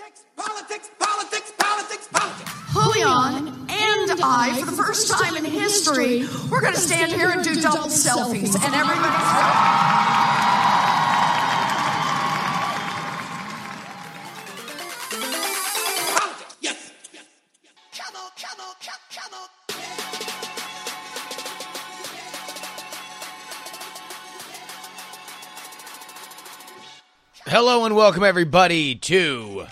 Politics, politics, politics, politics, politics. Julian and I, for the first time in history, we're going to stand here and do double selfies, and everybody's. Politics, yes. yes. Come on, come on, come, come on. Hello and welcome everybody to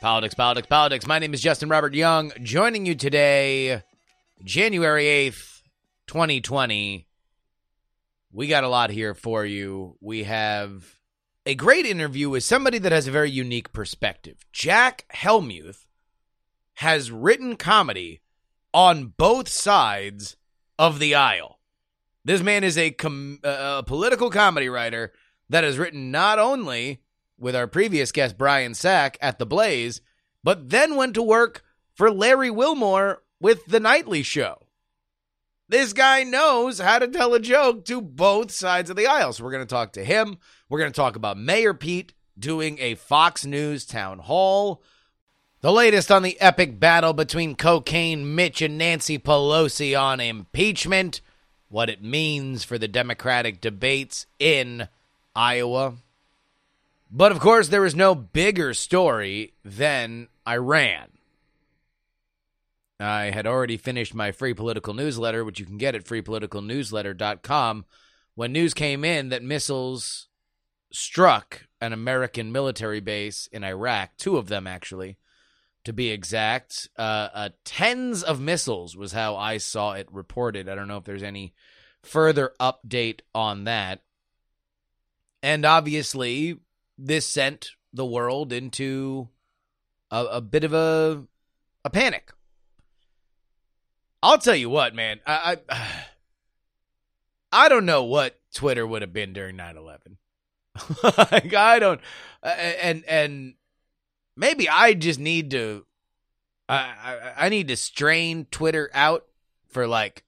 Politics, Politics, Politics. My name is Justin Robert Young, joining you today, January 8th, 2020. We got a lot here for you. We have a great interview with somebody that has a very unique perspective. Jack Helmuth has written comedy on both sides of the aisle. This man is a, com- uh, a political comedy writer that has written not only with our previous guest Brian Sack at The Blaze, but then went to work for Larry Wilmore with The Nightly Show. This guy knows how to tell a joke to both sides of the aisle. So we're going to talk to him. We're going to talk about Mayor Pete doing a Fox News town hall. The latest on the epic battle between Cocaine Mitch and Nancy Pelosi on impeachment, what it means for the Democratic debates in Iowa. But of course, there is no bigger story than Iran. I had already finished my free political newsletter, which you can get at freepoliticalnewsletter.com, when news came in that missiles struck an American military base in Iraq, two of them actually, to be exact. Uh, uh, tens of missiles was how I saw it reported. I don't know if there's any further update on that. And obviously, this sent the world into a, a bit of a a panic. I'll tell you what, man. I, I I don't know what Twitter would have been during 9/11. like I don't uh, and and maybe I just need to I, I I need to strain Twitter out for like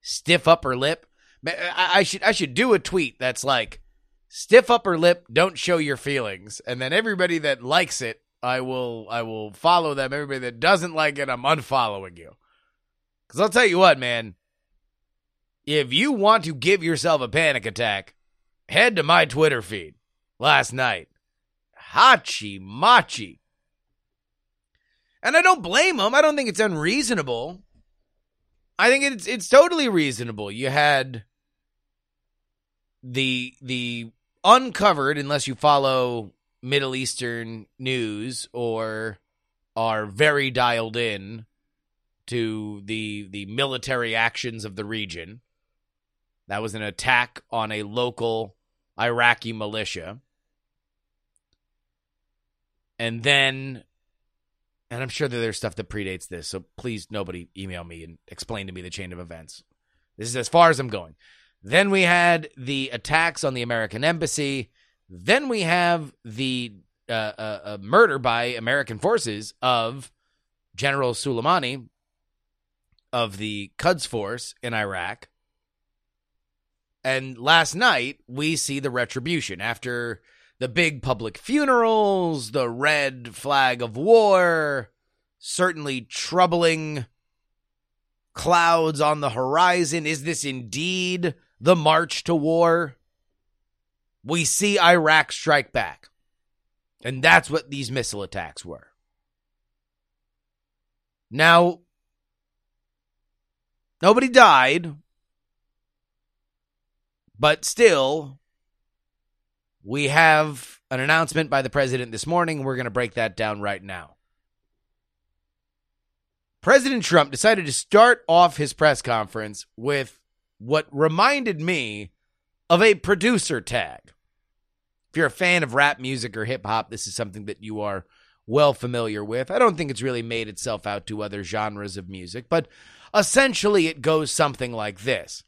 stiff upper lip. I, I should I should do a tweet that's like stiff upper lip, don't show your feelings. And then everybody that likes it, I will I will follow them. Everybody that doesn't like it, I'm unfollowing you. Cuz I'll tell you what, man. If you want to give yourself a panic attack, head to my Twitter feed last night. Hachi machi. And I don't blame them. I don't think it's unreasonable. I think it's it's totally reasonable. You had the the uncovered unless you follow Middle Eastern news or are very dialed in to the the military actions of the region. That was an attack on a local Iraqi militia. And then and I'm sure that there's stuff that predates this, so please nobody email me and explain to me the chain of events. This is as far as I'm going. Then we had the attacks on the American embassy. Then we have the uh, uh, uh, murder by American forces of General Soleimani of the Quds Force in Iraq. And last night, we see the retribution after the big public funerals, the red flag of war, certainly troubling clouds on the horizon. Is this indeed the march to war? We see Iraq strike back. And that's what these missile attacks were. Now, nobody died, but still, we have an announcement by the president this morning. We're going to break that down right now. President Trump decided to start off his press conference with what reminded me of a producer tag. If you're a fan of rap music or hip hop, this is something that you are well familiar with. I don't think it's really made itself out to other genres of music, but essentially it goes something like this.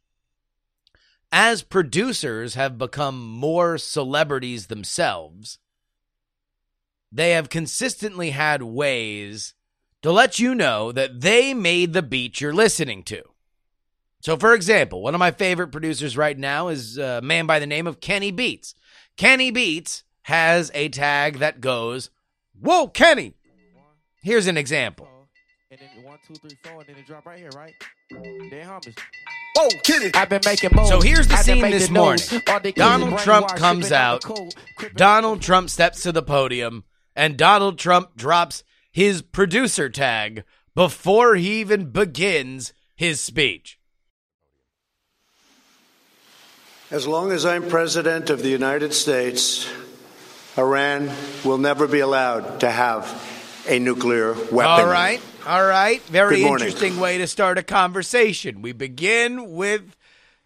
As producers have become more celebrities themselves, they have consistently had ways to let you know that they made the beat you're listening to. So, for example, one of my favorite producers right now is a man by the name of Kenny Beats. Kenny Beats has a tag that goes, Whoa, Kenny. Here's an example. And then one, two, three, four, and then it drop right here, right? Then hummus. Whoa, Kenny. I've been making moves. So here's the scene this the morning. news. All they kids Donald Trump brainwashed, comes out. the cool, crippin' Donald Trump steps to the podium, and Donald Trump drops his producer tag before he even begins his speech. As long as I'm president of the United States, Iran will never be allowed to have a nuclear weapon. All right. All right. Very interesting way to start a conversation. We begin with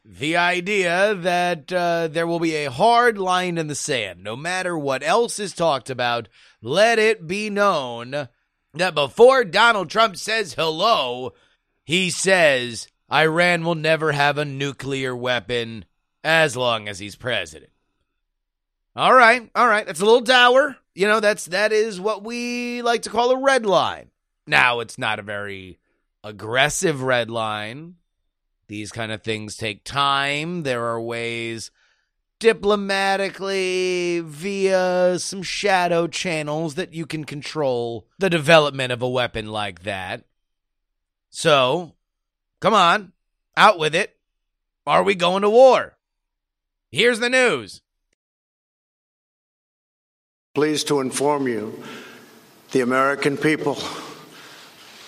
the idea that uh, there will be a hard line in the sand. No matter what else is talked about, let it be known that before Donald Trump says hello, he says Iran will never have a nuclear weapon as long as he's president. All right, all right. That's a little dour. You know, that's that is what we like to call a red line. Now, it's not a very aggressive red line. These kind of things take time. There are ways diplomatically via some shadow channels that you can control the development of a weapon like that. So, come on, out with it. Are we going to war? Here's the news. Pleased to inform you the American people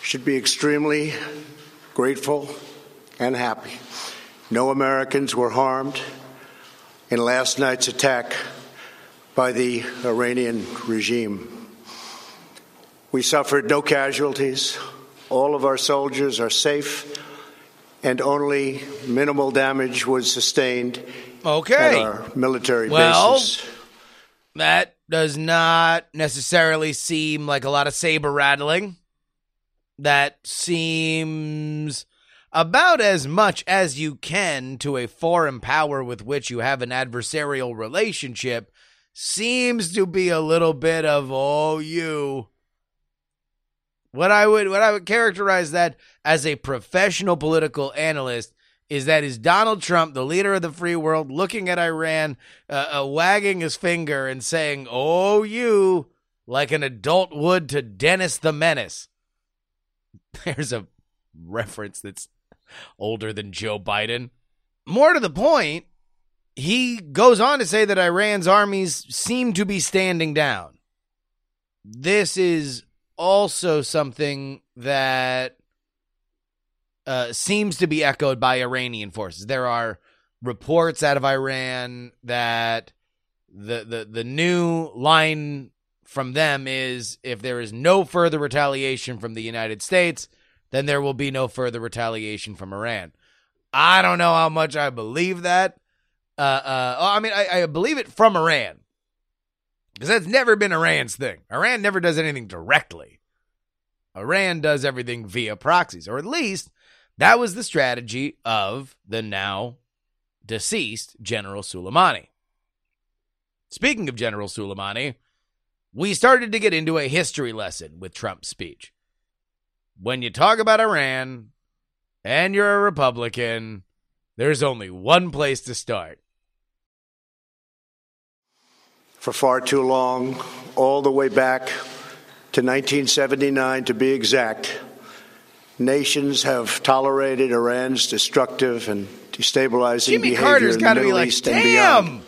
should be extremely grateful and happy. No Americans were harmed in last night's attack by the Iranian regime. We suffered no casualties. All of our soldiers are safe, and only minimal damage was sustained Okay. our military Well, bases. That does not necessarily seem like a lot of saber rattling. That seems about as much as you can to a foreign power with which you have an adversarial relationship. Seems to be a little bit of oh you. What I would what I would characterize that as a professional political analyst is that is Donald Trump, the leader of the free world, looking at Iran, uh, uh, wagging his finger and saying, "Oh, you," like an adult would to Dennis the Menace. There's a reference that's older than Joe Biden. More to the point, he goes on to say that Iran's armies seem to be standing down. This is also something that uh, seems to be echoed by Iranian forces. There are reports out of Iran that the the the new line from them is if there is no further retaliation from the United States, then there will be no further retaliation from Iran. I don't know how much I believe that. Uh, uh, oh, I mean, I, I believe it from Iran because that's never been Iran's thing. Iran never does anything directly. Iran does everything via proxies, or at least that was the strategy of the now deceased General Soleimani. Speaking of General Soleimani, we started to get into a history lesson with Trump's speech. When you talk about Iran and you're a Republican, there's only one place to start. for far too long, all the way back to 1979 to be exact. Nations have tolerated Iran's destructive and destabilizing Jimmy behavior Carter's in the Middle be like, East and beyond.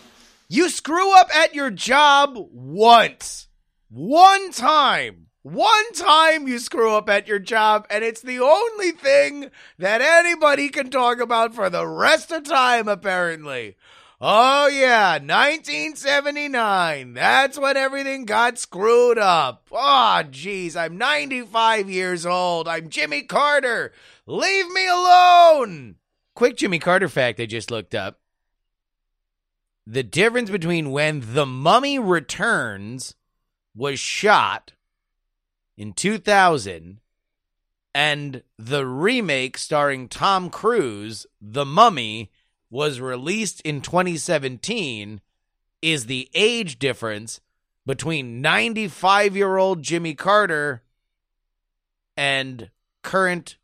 you screw up at your job once. One time. One time you screw up at your job, and it's the only thing that anybody can talk about for the rest of time, apparently. Oh, yeah, 1979. That's when everything got screwed up. Oh, jeez, I'm 95 years old. I'm Jimmy Carter. Leave me alone. Quick Jimmy Carter fact I just looked up. The difference between when The Mummy Returns was shot in 2000 and the remake starring Tom Cruise, The Mummy, was released in 2017 is the age difference between 95 year old Jimmy Carter and current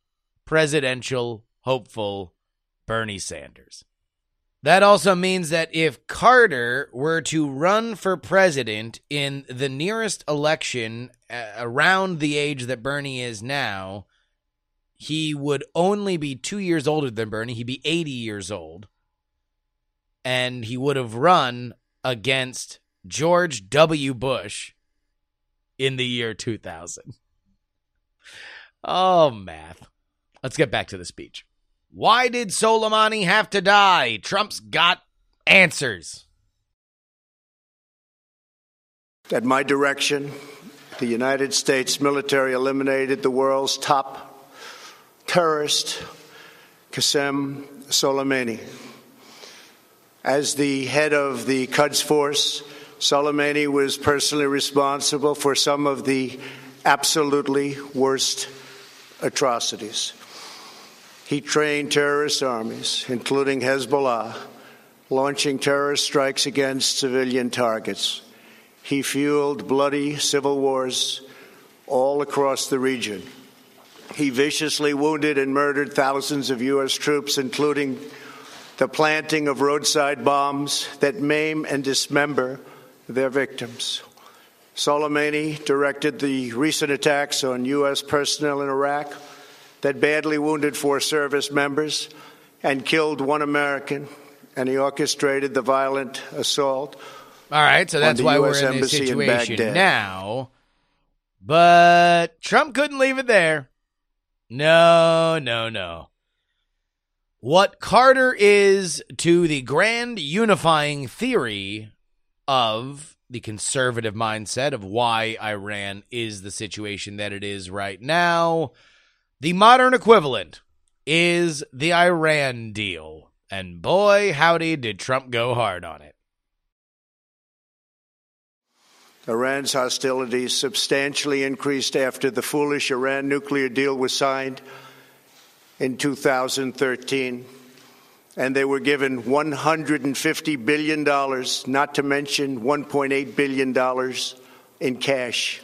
presidential hopeful Bernie Sanders. That also means that if Carter were to run for president in the nearest election uh, around the age that Bernie is now, he would only be two years older than Bernie. He'd be 80 years old. And he would have run against George W. Bush in the year 2000. Oh, math. Let's get back to the speech. Why did Soleimani have to die? Trump's got answers. At my direction, the United States military eliminated the world's top terrorist, Qasem Soleimani. As the head of the Quds Force, Soleimani was personally responsible for some of the absolutely worst atrocities. He trained terrorist armies, including Hezbollah, launching terrorist strikes against civilian targets. He fueled bloody civil wars all across the region. He viciously wounded and murdered thousands of U.S. troops, including the planting of roadside bombs that maim and dismember their victims. Soleimani directed the recent attacks on U.S. personnel in Iraq that badly wounded four service members and killed one American, and he orchestrated the violent assault. All right, so that's why US we're in this Embassy in situation now. But Trump couldn't leave it there. No, no, no. What Carter is to the grand unifying theory of the conservative mindset of why Iran is the situation that it is right now, the modern equivalent is the Iran deal. And boy, howdy, did Trump go hard on it. Iran's hostilities substantially increased after the foolish Iran nuclear deal was signed in 2013. And they were given $150 billion, not to mention $1.8 billion in cash.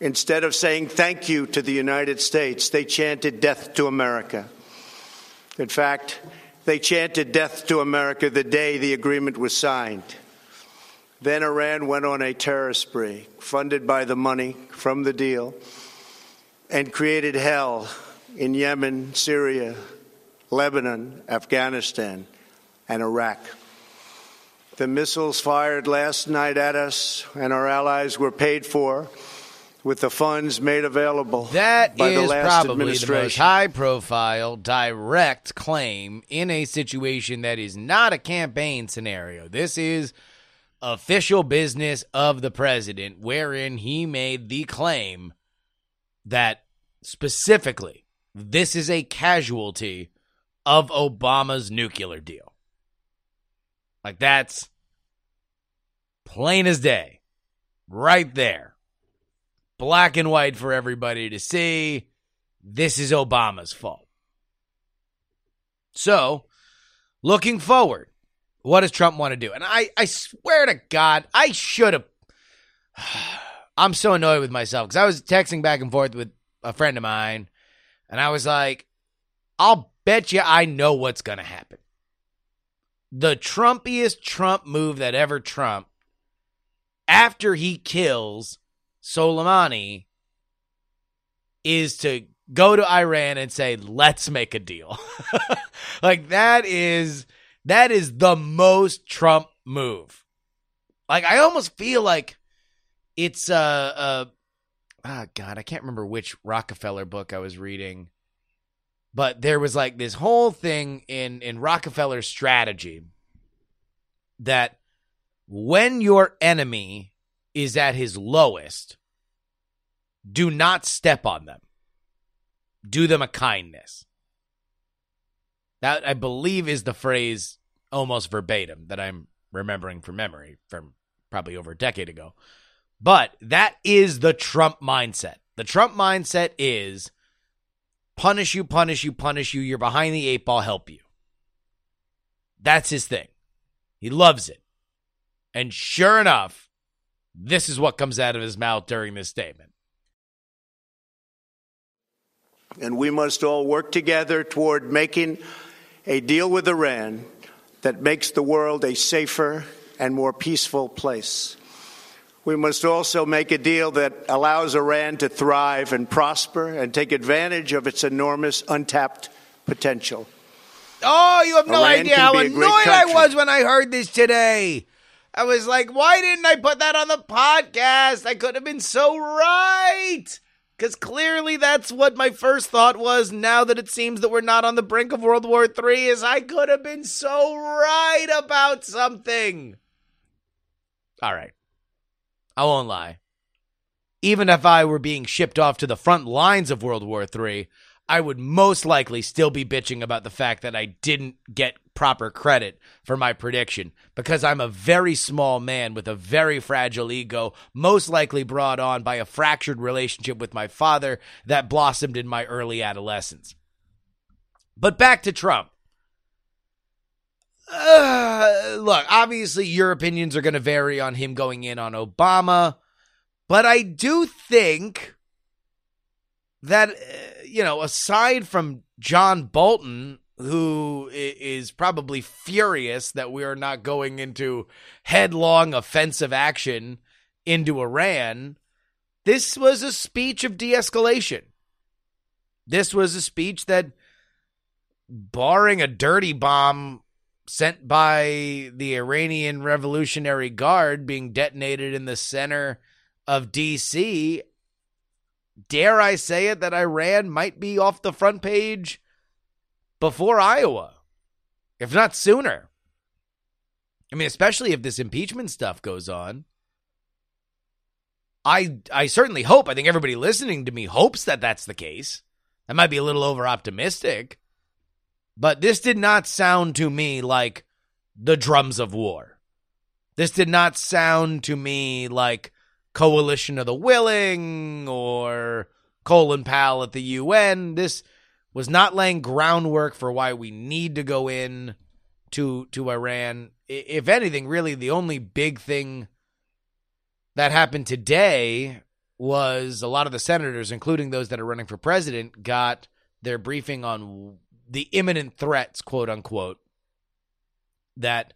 Instead of saying thank you to the United States, they chanted death to America. In fact, they chanted death to America the day the agreement was signed. Then Iran went on a terror spree, funded by the money from the deal, and created hell in Yemen, Syria, Lebanon, Afghanistan, and Iraq. The missiles fired last night at us and our allies were paid for with the funds made available That by the is last probably the most administration. high profile, direct claim in a situation that is not a campaign scenario. This is official business of the president, wherein he made the claim that specifically this is a casualty of Obama's nuclear deal. Like that's plain as day, right there black and white for everybody to see. This is Obama's fault. So, looking forward, what does Trump want to do? And I, I swear to God, I should have. I'm so annoyed with myself because I was texting back and forth with a friend of mine, and I was like, I'll bet you I know what's going to happen. The Trumpiest Trump move that ever Trump, after he kills Soleimani is to go to Iran and say, "Let's make a deal." like that is that is the most Trump move. Like I almost feel like it's uh uh ah god, I can't remember which Rockefeller book I was reading. But there was like this whole thing in in Rockefeller's strategy that when your enemy is at his lowest, do not step on them. Do them a kindness. That, I believe, is the phrase almost verbatim that I'm remembering from memory from probably over a decade ago. But that is the Trump mindset. The Trump mindset is punish you, punish you, punish you. You're behind the eight ball, help you. That's his thing. He loves it. And sure enough, this is what comes out of his mouth during this statement. And we must all work together toward making a deal with Iran that makes the world a safer and more peaceful place. We must also make a deal that allows Iran to thrive and prosper and take advantage of its enormous untapped potential. Oh, you have no Iran idea how be a great annoyed I was when I heard this today. I was like, why didn't I put that on the podcast? I could have been so right. Because clearly that's what my first thought was now that it seems that we're not on the brink of World War III is I could have been so right about something. All right. I won't lie. Even if I were being shipped off to the front lines of World War III, I would most likely still be bitching about the fact that I didn't get proper credit for my prediction because I'm a very small man with a very fragile ego, most likely brought on by a fractured relationship with my father that blossomed in my early adolescence. But back to Trump. Uh, look, obviously, your opinions are going to vary on him going in on Obama, but I do think that, uh, you know, aside from John Bolton, who is probably furious that we are not going into headlong offensive action into Iran, this was a speech of de escalation. This was a speech that, barring a dirty bomb sent by the Iranian Revolutionary Guard being detonated in the center of D.C., dare I say it, that Iran might be off the front page before Iowa, if not sooner. I mean, especially if this impeachment stuff goes on. I I certainly hope. I think everybody listening to me hopes that that's the case. I might be a little over optimistic, but this did not sound to me like the drums of war. This did not sound to me like Coalition of the Willing or Colin Powell at the UN. This was not laying groundwork for why we need to go in to to Iran. If anything, really the only big thing that happened today was a lot of the senators, including those that are running for president, got their briefing on the imminent threats, quote unquote, that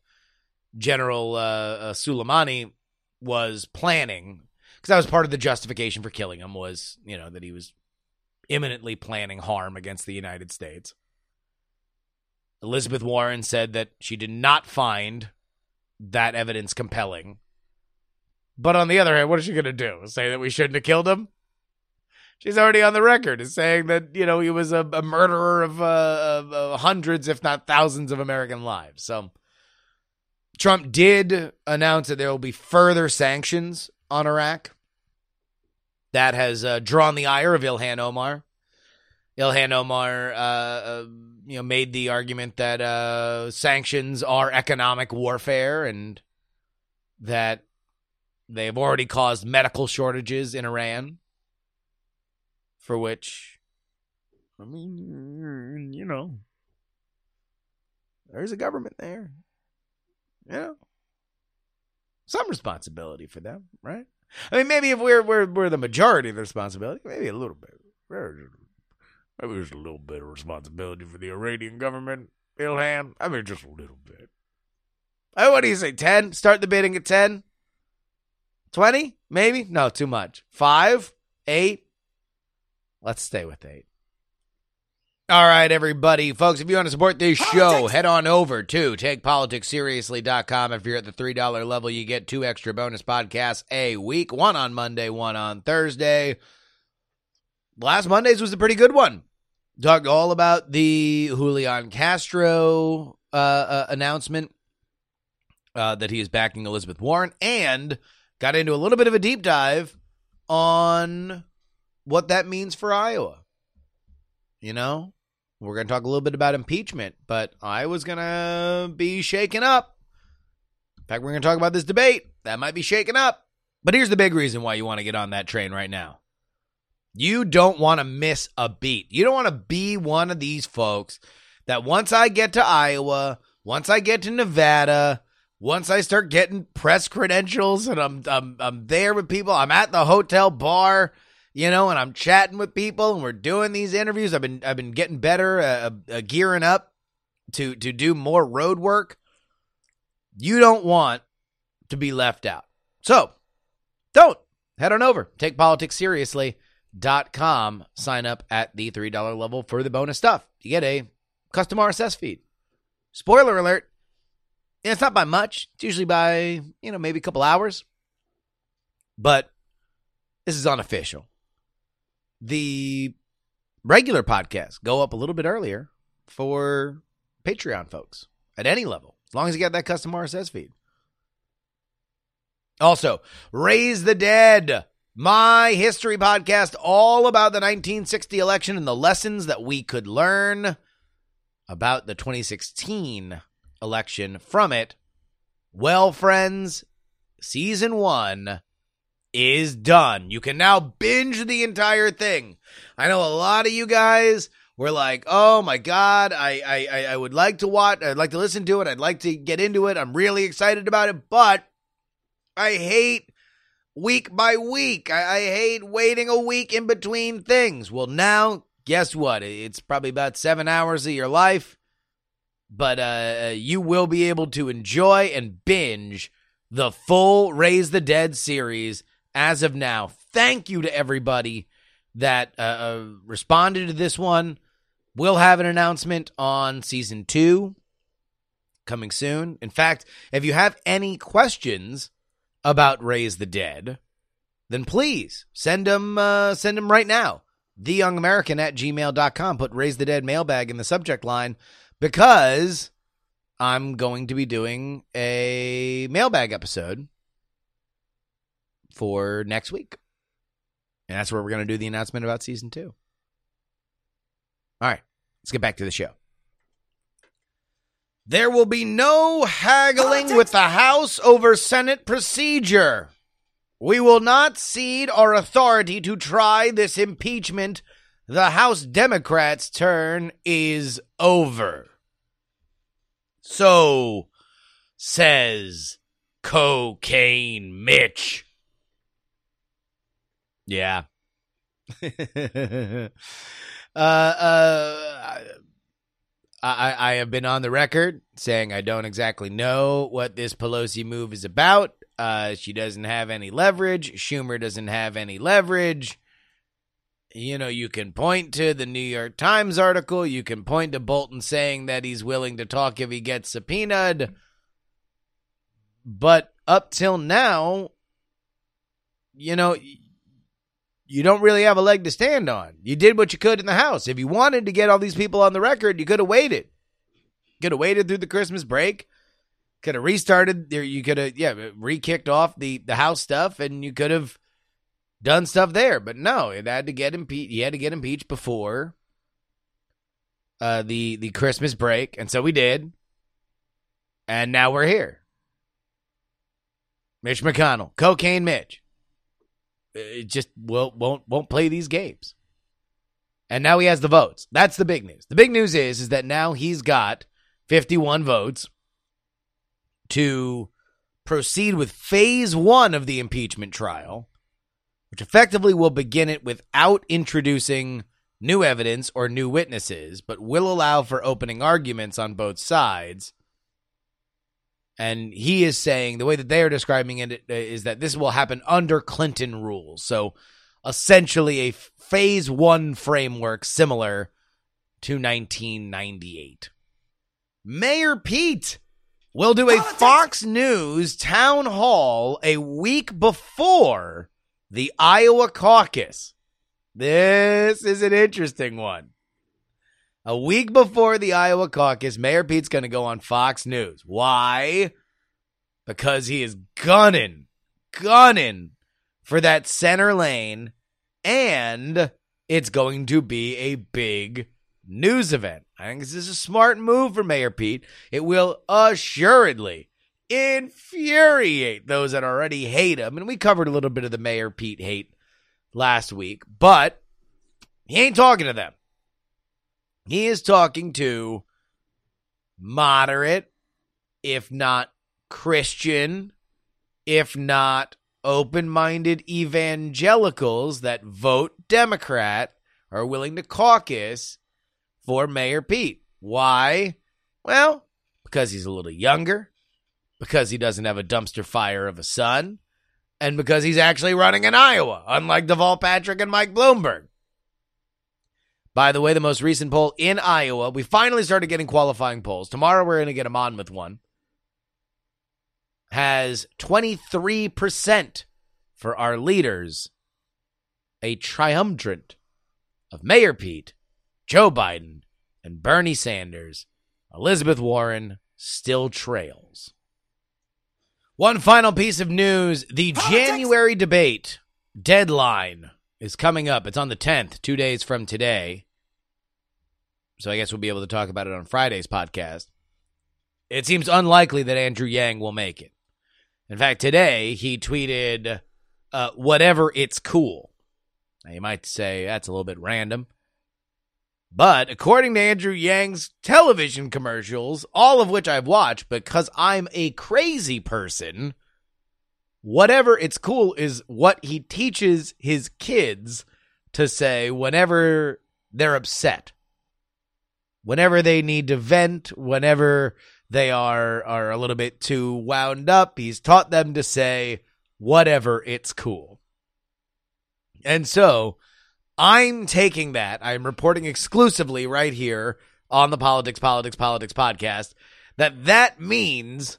General uh, uh, Soleimani was planning, because that was part of the justification for killing him was, you know, that he was imminently planning harm against the United States. Elizabeth Warren said that she did not find that evidence compelling. But on the other hand, what is she going to do? Say that we shouldn't have killed him? She's already on the record as saying that, you know, he was a, a murderer of, uh, of uh, hundreds, if not thousands, of American lives. So Trump did announce that there will be further sanctions on Iraq. That has uh, drawn the ire of Ilhan Omar. Ilhan Omar, uh, uh, you know, made the argument that uh, sanctions are economic warfare and that they have already caused medical shortages in Iran. For which, I mean, you know, there's a government there. You know, some responsibility for them, right? I mean, maybe if we're we're we're the majority of the responsibility, maybe a little bit. Maybe there's a little bit of responsibility for the Iranian government, Ilhan. I mean, just a little bit. Oh, what do you say? Ten? Start the bidding at ten? Twenty? Maybe? No, too much. Five? Eight? Let's stay with eight. All right, everybody. Folks, if you want to support this show, head on over to takepoliticsseriously.com. If you're at the $3 level, you get two extra bonus podcasts a week one on Monday, one on Thursday. Last Monday's was a pretty good one. Talked all about the Julian Castro uh, uh, announcement uh, that he is backing Elizabeth Warren and got into a little bit of a deep dive on what that means for Iowa. You know, we're going to talk a little bit about impeachment, but Iowa's going to be shaken up. In fact, we're going to talk about this debate. That might be shaken up. But here's the big reason why you want to get on that train right now. You don't want to miss a beat. You don't want to be one of these folks that once I get to Iowa, once I get to Nevada, once I start getting press credentials and I'm I'm I'm there with people, I'm at the hotel bar, you know, and I'm chatting with people and we're doing these interviews. I've been I've been getting better, uh, uh, gearing up to to do more road work. You don't want to be left out. So don't head on over. Take politics seriously.com. Sign up at the $3 level for the bonus stuff. You get a custom RSS feed. Spoiler alert. It's not by much. It's usually by, you know, maybe a couple hours. But this is unofficial. The regular podcasts go up a little bit earlier for Patreon folks at any level, as long as you get that custom RSS feed. Also, Raise the Dead, my history podcast, all about the 1960 election and the lessons that we could learn about the 2016 election from it. Well, friends, season one is done. You can now binge the entire thing. I know a lot of you guys were like, "Oh my god, I I I would like to watch. I'd like to listen to it. I'd like to get into it. I'm really excited about it, but I hate week by week. I, I hate waiting a week in between things." Well, now guess what? It's probably about seven hours of your life, but uh, you will be able to enjoy and binge the full Raise the Dead series as of now. Thank you to everybody that uh, uh, responded to this one. We'll have an announcement on season two coming soon. In fact, if you have any questions about Raise the Dead, then please send them uh, send them right now. TheYoungAmerican at gmail.com. Put Raise the Dead mailbag in the subject line because I'm going to be doing a mailbag episode for next week. And that's where we're going to do the announcement about season two. All right, let's get back to the show. There will be no haggling with the House over Senate procedure. We will not cede our authority to try this impeachment. The House Democrats' turn is over. So says Cocaine Mitch. Yeah. uh, uh, I, I have been on the record saying I don't exactly know what this Pelosi move is about. Uh, she doesn't have any leverage. Schumer doesn't have any leverage. You know, you can point to the New York Times article. You can point to Bolton saying that he's willing to talk if he gets subpoenaed. But up till now, you know, you don't really have a leg to stand on. You did what you could in the House. If you wanted to get all these people on the record, you could have waited. Could have waited through the Christmas break. Could have restarted. You could have, yeah, re-kicked off the the House stuff, and you could have done stuff there. But no, it had to get impeached. You had to get impeached before uh, the the Christmas break, and so we did. And now we're here. Mitch McConnell, cocaine Mitch it just will won't won't play these games. And now he has the votes. That's the big news. The big news is is that now he's got 51 votes to proceed with phase 1 of the impeachment trial, which effectively will begin it without introducing new evidence or new witnesses, but will allow for opening arguments on both sides and he is saying the way that they are describing it uh, that this will happen under Clinton rules. So essentially a phase one framework similar to 1998. Mayor Pete will do a Fox News town hall a week before the Iowa caucus. This is an interesting one. A week before the Iowa caucus, Mayor Pete's going to go on Fox News. Why? Because he is gunning, gunning for that center lane, and it's going to be a big news event. I think this is a smart move for Mayor Pete. It will assuredly infuriate those that already hate him. And we covered a little bit of the Mayor Pete hate last week, but he ain't talking to them. He is talking to moderate, if not Christian, if not open minded evangelicals that vote Democrat are willing to caucus for Mayor Pete. Why? Well, because he's a little younger, because he doesn't have a dumpster fire of a son and because he's actually running in Iowa, unlike Deval Patrick and Mike Bloomberg. By the way, the most recent poll in Iowa, we finally started getting qualifying polls. Tomorrow we're going to get a Monmouth one. Has 23% for our leaders, a triumvirate of Mayor Pete, Joe Biden, and Bernie Sanders. Elizabeth Warren still trails. One final piece of news the January debate deadline is coming up. It's on the 10th, two days from today. So I guess we'll be able to talk about it on Friday's podcast. It seems unlikely that Andrew Yang will make it. In fact, today he tweeted, uh, whatever, it's cool. Now you might say that's a little bit random. But according to Andrew Yang's television commercials, all of which I've watched because I'm a crazy person, whatever it's cool is what he teaches his kids to say whenever they're upset. Whenever they need to vent, whenever they are are a little bit too wound up, he's taught them to say whatever it's cool. And so, I'm taking that. I'm reporting exclusively right here on the Politics, Politics, Politics podcast that that means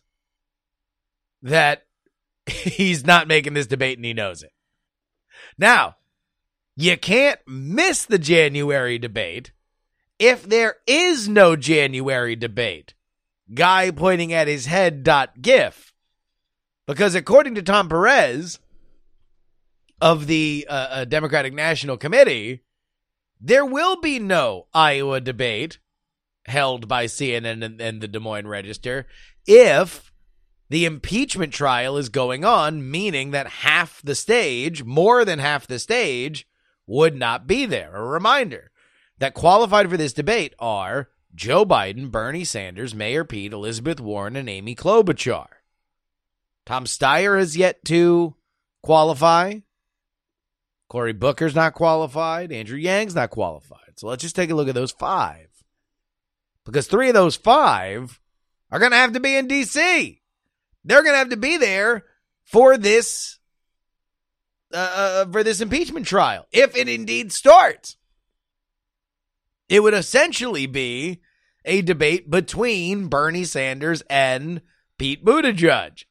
that he's not making this debate and he knows it. Now, you can't miss the January debate if there is no January debate. Guy pointing at his head dot gif. Because according to Tom Perez, of the uh, uh, Democratic National Committee, there will be no Iowa debate held by CNN and, and the Des Moines Register if the impeachment trial is going on, meaning that half the stage, more than half the stage, would not be there. A reminder that qualified for this debate are Joe Biden, Bernie Sanders, Mayor Pete, Elizabeth Warren, and Amy Klobuchar. Tom Steyer has yet to qualify. Cory Booker's not qualified. Andrew Yang's not qualified. So let's just take a look at those five. Because three of those five are going to have to be in D.C. They're going to have to be there for this uh, uh, for this impeachment trial, if it indeed starts. It would essentially be a debate between Bernie Sanders and Pete Buttigieg.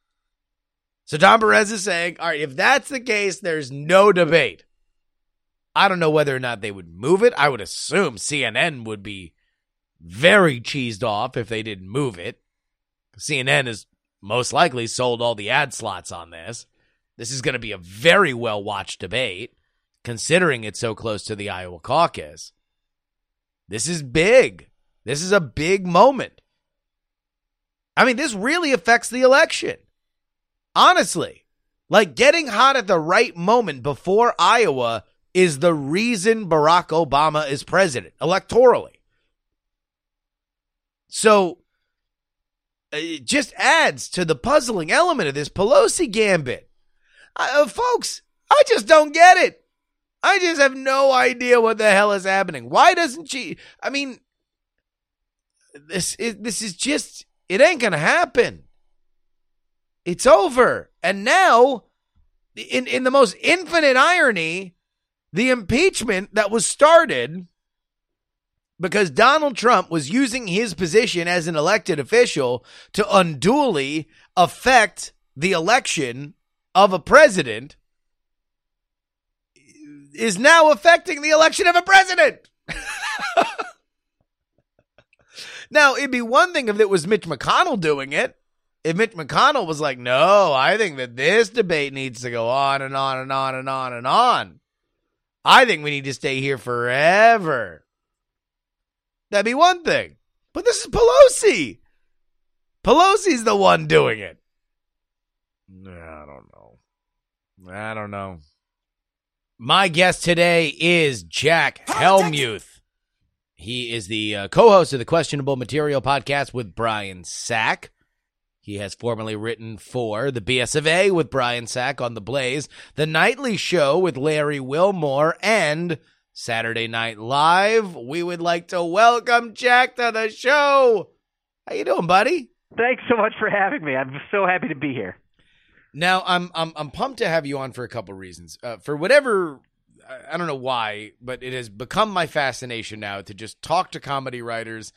So Tom Perez is saying, all right, if that's the case, there's no debate. I don't know whether or not they would move it. I would assume CNN would be very cheesed off if they didn't move it. CNN has most likely sold all the ad slots on this. This is going to be a very well watched debate, considering it's so close to the Iowa caucus. This is big. This is a big moment. I mean, this really affects the election. Honestly, like getting hot at the right moment before Iowa is the reason Barack Obama is president electorally. So it just adds to the puzzling element of this Pelosi gambit. Uh, folks, I just don't get it. I just have no idea what the hell is happening. Why doesn't she? I mean, this is this is just it ain't gonna happen. It's over. And now, in, in the most infinite irony, the impeachment that was started because Donald Trump was using his position as an elected official to unduly affect the election of a president is now affecting the election of a president. now, it'd be one thing if it was Mitch McConnell doing it if Mitch McConnell was like, no, I think that this debate needs to go on and on and on and on and on. I think we need to stay here forever. That'd be one thing. But this is Pelosi. Pelosi's the one doing it. I don't know. I don't know. My guest today is Jack Helmuth. He is the uh, co host of the Questionable Material podcast with Brian Sack. He has formerly written for The BS of A with Brian Sack on The Blaze, The Nightly Show with Larry Wilmore, and Saturday Night Live. We would like to welcome Jack to the show. How you doing, buddy? Thanks so much for having me. I'm so happy to be here. Now, I'm I'm I'm pumped to have you on for a couple reasons. Uh, for whatever I- don't know why, but it has become my fascination now to just talk to comedy writers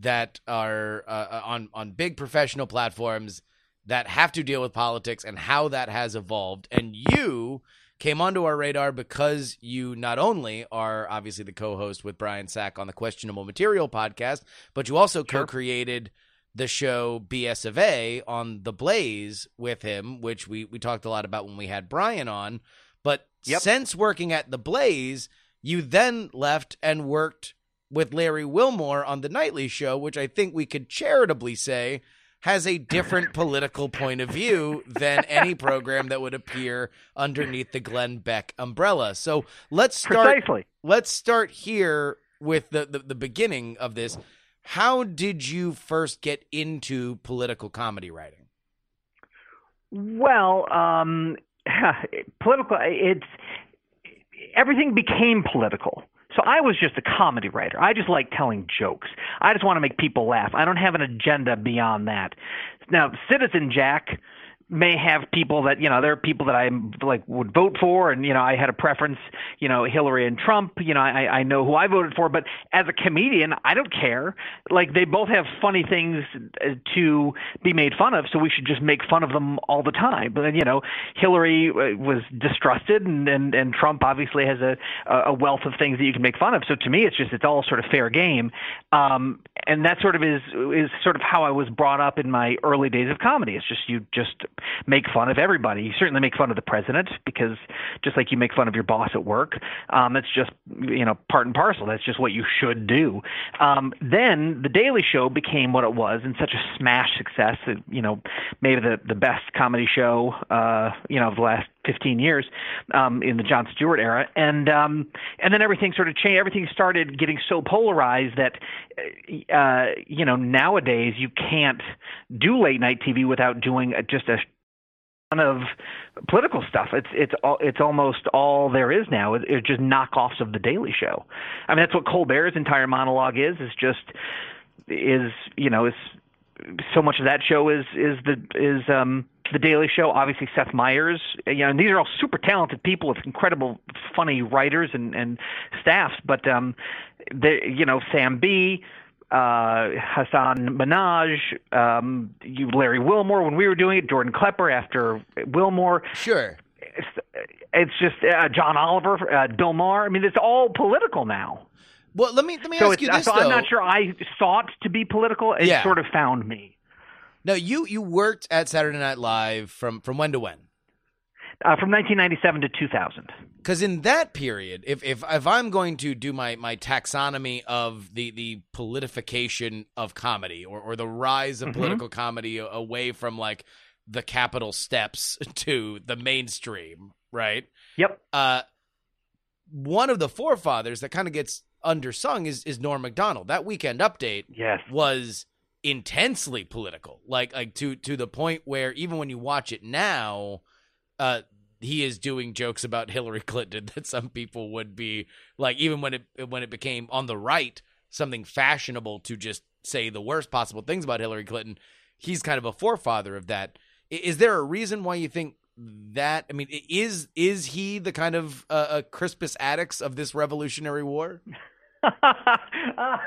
that are uh, on on big professional platforms that have to deal with politics and how that has evolved. And you came onto our radar because you not only are obviously the co-host with Brian Sack on the Questionable Material podcast, but you also co-created the show BS of A on the Blaze with him, which we we talked a lot about when we had Brian on. But Yep. since working at the Blaze, you then left and worked with Larry Wilmore on the Nightly Show, which I think we could charitably say has a different political point of view than any program that would appear underneath the Glenn Beck umbrella. So let's start Precisely. let's start here with the, the the beginning of this. How did you first get into political comedy writing? Well, um, political. It's everything became political. So I was just a comedy writer. I just like telling jokes. I just want to make people laugh. I don't have an agenda beyond that. Now, Citizen Jack may have people that you know there are people that I like would vote for, and you know I had a preference, you know Hillary and Trump. You know I I know who I voted for, but as a comedian, I don't care. Like they both have funny things uh, to be made fun of, so we should just make fun of them all the time. But you know Hillary uh, was distrusted, and and and Trump obviously has a a wealth of things that you can make fun of. So to me, it's just it's all sort of fair game, um, and that sort of is is sort of how I was brought up in my early days of comedy. It's just you just make fun of everybody. You certainly make fun of the president because just like you make fun of your boss at work, um, that's just you know part and parcel. That's just what you should do. Um, then the Daily Show became what it was and such a smash success. That, you know, maybe the the best comedy show uh, you know of the last 15 years um, in the Jon Stewart era, and um, and then everything sort of changed. Everything started getting so polarized that uh, you know nowadays you can't do late night TV without doing a, just a ton of political stuff. It's it's all, it's almost all there is now. It, it's just knockoffs of the Daily Show. I mean that's what Colbert's entire monologue is. Is just is you know is so much of that show is is the is um the Daily Show. Obviously, Seth Meyers. You know, and these are all super talented people with incredible, funny writers and and staffs. But um, they, you know, Sam Bee Uh, Hasan Minhaj, um, you, Larry Wilmore when we were doing it, Jordan Klepper after Wilmore. Sure. It's, it's just uh, John Oliver, uh, Bill Maher. I mean, it's all political now. Well, let me let me So, ask you this so though. I'm not sure I sought to be political. It Yeah. sort of found me. No, you you worked at Saturday Night Live from from when to when? Uh, from 1997 to 2000. Because in that period, if if if I'm going to do my my taxonomy of the the politification of comedy or or the rise of Mhm. political comedy away from like the Capitol Steps to the mainstream, right? Yep. Uh, one of the forefathers that kind of gets undersung is is Norm Macdonald. That weekend update Yes. was intensely political. Like like to to the point where even when you watch it now uh he is doing jokes about Hillary Clinton that some people would be like even when it when it became on the right something fashionable to just say the worst possible things about Hillary Clinton he's kind of a forefather of that. Is there a reason why you think that I mean is is he the kind of uh, uh, Crispus Attucks of this revolutionary war uh,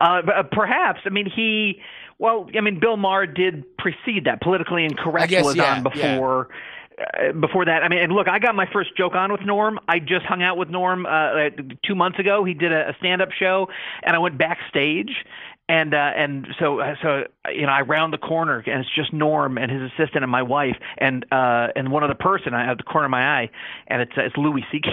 but perhaps. I mean, he. Well, I mean, Bill Maher did precede that. Politically incorrect guess, was yeah, on before. Uh, before that, I mean, and look, I got my first joke on with Norm. I just hung out with Norm uh, two months ago. He did a, a stand-up show, and I went backstage, and uh, and so so you know, I round the corner, and it's just Norm and his assistant and my wife, and uh, and one other person at the corner of my eye, and it's uh, it's Louis C.K.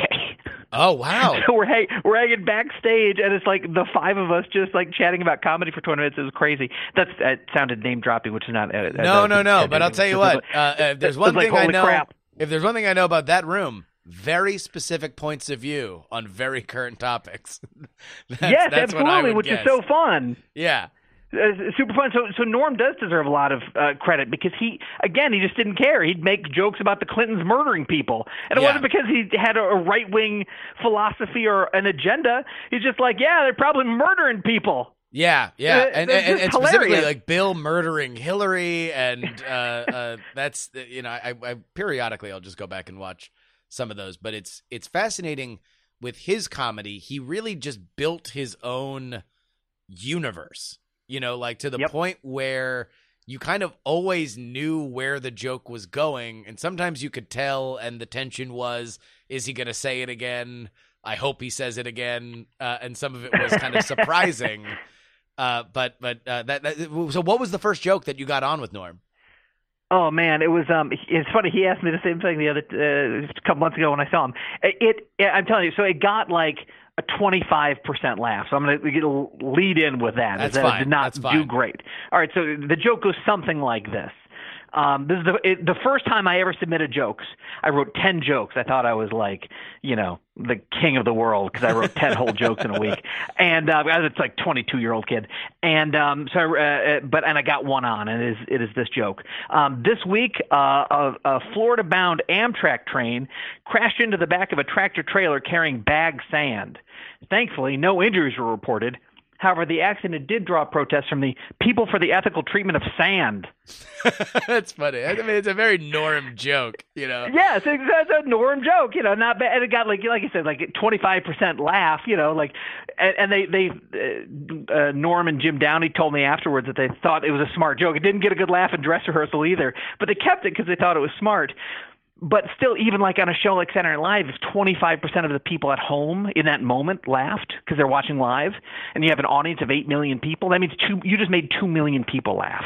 oh wow So we're hang- we're hanging backstage, and it's like the five of us just like chatting about comedy for 20 minutes. It was crazy. That's that sounded name dropping, which is not. Uh, No, uh, no, no. uh, But I'll tell you what. Uh, if there's one like, thing I know. crap. If there's one thing I know about that room, very specific points of view on very current topics. That's- yes, that's what I absolutely, would which guess. is so fun. Yeah. Uh, super fun. So, so Norm does deserve a lot of uh, credit because he, again, he just didn't care. He'd make jokes about the Clintons murdering people, and it Yeah. wasn't because he had a, right wing philosophy or an agenda. He's just like, yeah, they're probably murdering people. Yeah, yeah, Uh, and, and, and specifically hilarious. like Bill murdering Hillary, and uh, uh, that's you know, I, I periodically I'll just go back and watch some of those, but it's it's fascinating with his comedy. He really just built his own universe, you know, like to the Yep. point where you kind of always knew where the joke was going, and sometimes you could tell, and the tension was, is he going to say it again? I hope he says it again, uh, and some of it was kind of surprising. Uh, but but uh, that, that so what was the first joke that you got on with Norm? Oh man, it was um it's funny he asked me the same thing the other uh, a couple months ago when I saw him. It, it I'm telling you, so it got like a 25% laugh. So I'm going to lead in with that. That's that fine. It did not That's fine. do great. All right, so the joke goes something like this. Um, this is the it, the first time I ever submitted jokes. I wrote ten jokes. I thought I was like, you know, the king of the world because I wrote ten whole jokes in a week. And uh, I was like 22 year old kid. And um, so, I, uh, uh, but and I got one on, and it is it is this joke. Um, this week, uh, a, a Florida bound Amtrak train crashed into the back of a tractor trailer carrying bag sand. Thankfully, no injuries were reported. However, the accident did draw protests from the people for the ethical treatment of sand. That's funny. I mean, it's a very Norm joke, you know. Yes, it's, that's a Norm joke, you know, not bad. And it got like, like you said, like twenty five percent laugh, you know, like, and, and they, they, uh, uh, Norm and Jim Downey told me afterwards that they thought it was a smart joke. It didn't get a good laugh in dress rehearsal either, but they kept it because they thought it was smart. But still, even like on a show like Saturday Night Live, if 25% of the people at home in that moment laughed because they're watching live, and you have an audience of 8 million people, that means two, you just made 2 million people laugh.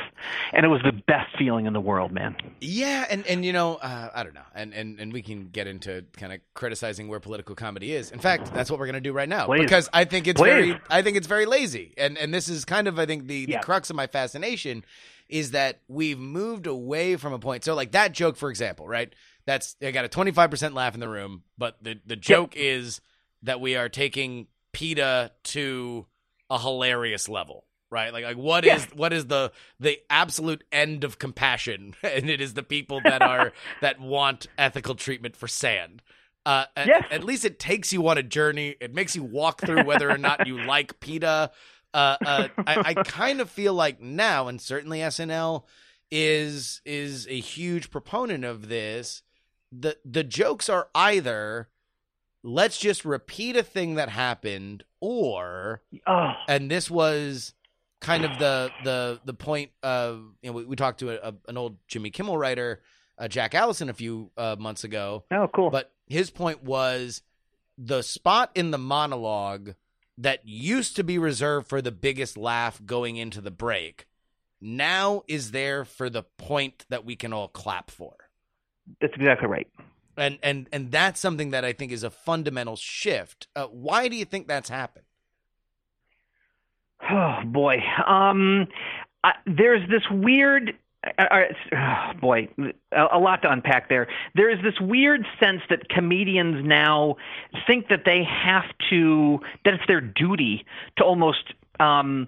And it was the best feeling in the world, man. Yeah, and and you know, uh, I don't know, and and and we can get into kind of criticizing where political comedy is. In fact, that's what we're going to do right now Please. because I think it's Please. very, I think it's very lazy, and and this is kind of, I think the, Yeah. the crux of my fascination is that we've moved away from a point. So like that joke, for example, right? That's I got a twenty five percent laugh in the room, but the the joke is that we are taking PETA to a hilarious level. Right, like like what is Yeah. what is the the absolute end of compassion, and it is the people that are that want ethical treatment for sand. Uh, at, Yes. at least it takes you on a journey. It makes you walk through whether or not you like PETA. Uh, uh, I, I kind of feel like now, and certainly SNL is is a huge proponent of this. The the jokes are either let's just repeat a thing that happened, or Oh, and this was kind of the the the point of you know we, we talked to a, a, an old Jimmy Kimmel writer, uh, Jack Allison, a few uh, months ago, oh, cool. but his point was the spot in the monologue that used to be reserved for the biggest laugh going into the break now is there for the point that we can all clap for That's exactly right. and and and that's something that i think is a fundamental shift uh, why do you think that's happened Oh boy, um, I, there's this weird. Uh, uh, oh, boy, a, a lot to unpack there. There is this weird sense that comedians now think that they have to, that it's their duty to almost um,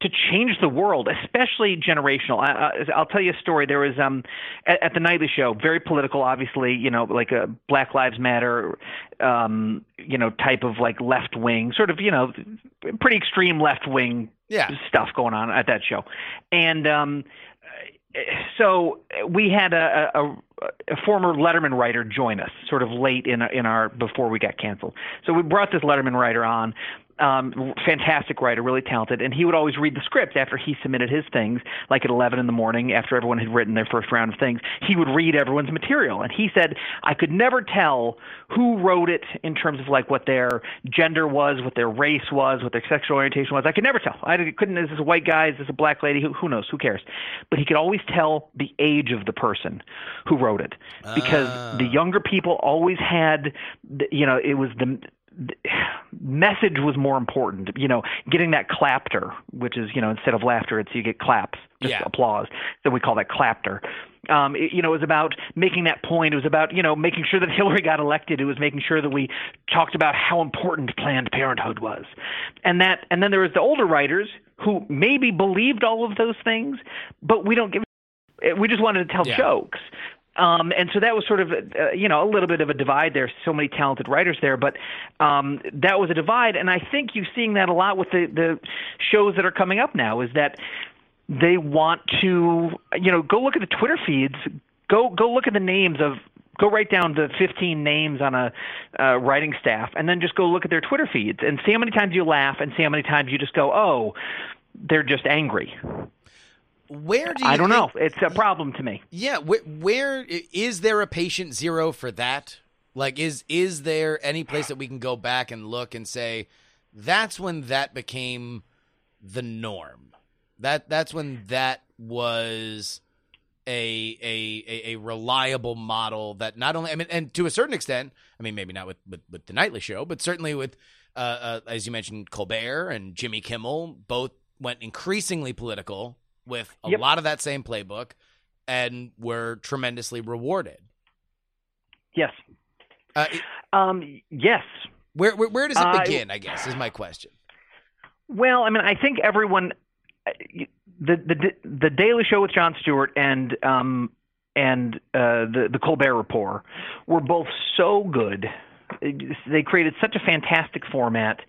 to change the world, especially generational. I, I, I'll tell you a story. There was um at, at the nightly show, very political, obviously. You know, like a Black Lives Matter, um, you know, type of like left wing, sort of, you know, pretty extreme left wing yeah stuff going on at that show, and um, so we had a, a, a former Letterman writer join us, sort of late in in our before we got canceled. So we brought this Letterman writer on. Um, fantastic writer, really talented, and he would always read the script after he submitted his things, like at 11 in the morning, after everyone had written their first round of things. He would read everyone's material, and he said, "I could never tell who wrote it in terms of like what their gender was, what their race was, what their sexual orientation was. I could never tell. I couldn't. Is this a white guy? Is this a black lady? Who, who knows? Who cares? But he could always tell the age of the person who wrote it, because the younger people always had, you know, it was the message was more important. You know, getting that clapter, which is you know instead of laughter, it's you get claps, just Yeah. applause. So we call that clapter. Um, it, you know, it was about making that point. It was about you know making sure that Hillary got elected. It was making sure that we talked about how important Planned Parenthood was, and that. And then there was the older writers who maybe believed all of those things, but we don't give. We just wanted to tell Yeah. jokes. Um, and so that was sort of, uh, you know, a little bit of a divide. There's so many talented writers there, but um, that was a divide. And I think you're seeing that a lot with the, the shows that are coming up now. Is that they want to, you know, go look at the Twitter feeds, go go look at the names of go write down the 15 names on a uh, writing staff and then just go look at their Twitter feeds and see how many times you laugh and see how many times you just go, oh, they're just angry. Where do you I don't know. It's a problem to me. Yeah, where, where is there a patient zero for that? Like, is is there any place that we can go back and look and say that's when that became the norm? That that's when that was a a a, a reliable model that not only I mean, and to a certain extent, I mean, maybe not with with, with the nightly show, but certainly with uh, uh, as you mentioned, Colbert and Jimmy Kimmel both went increasingly political with a Yep. lot of that same playbook and were tremendously rewarded. Yes. Uh, it- Um, yes. where, where where does it Uh, begin? I guess is my question. Well, I mean, I think everyone, uh, the the the Daily Show with Jon Stewart and um and uh, the the Colbert Report were both so good. They created such a fantastic format,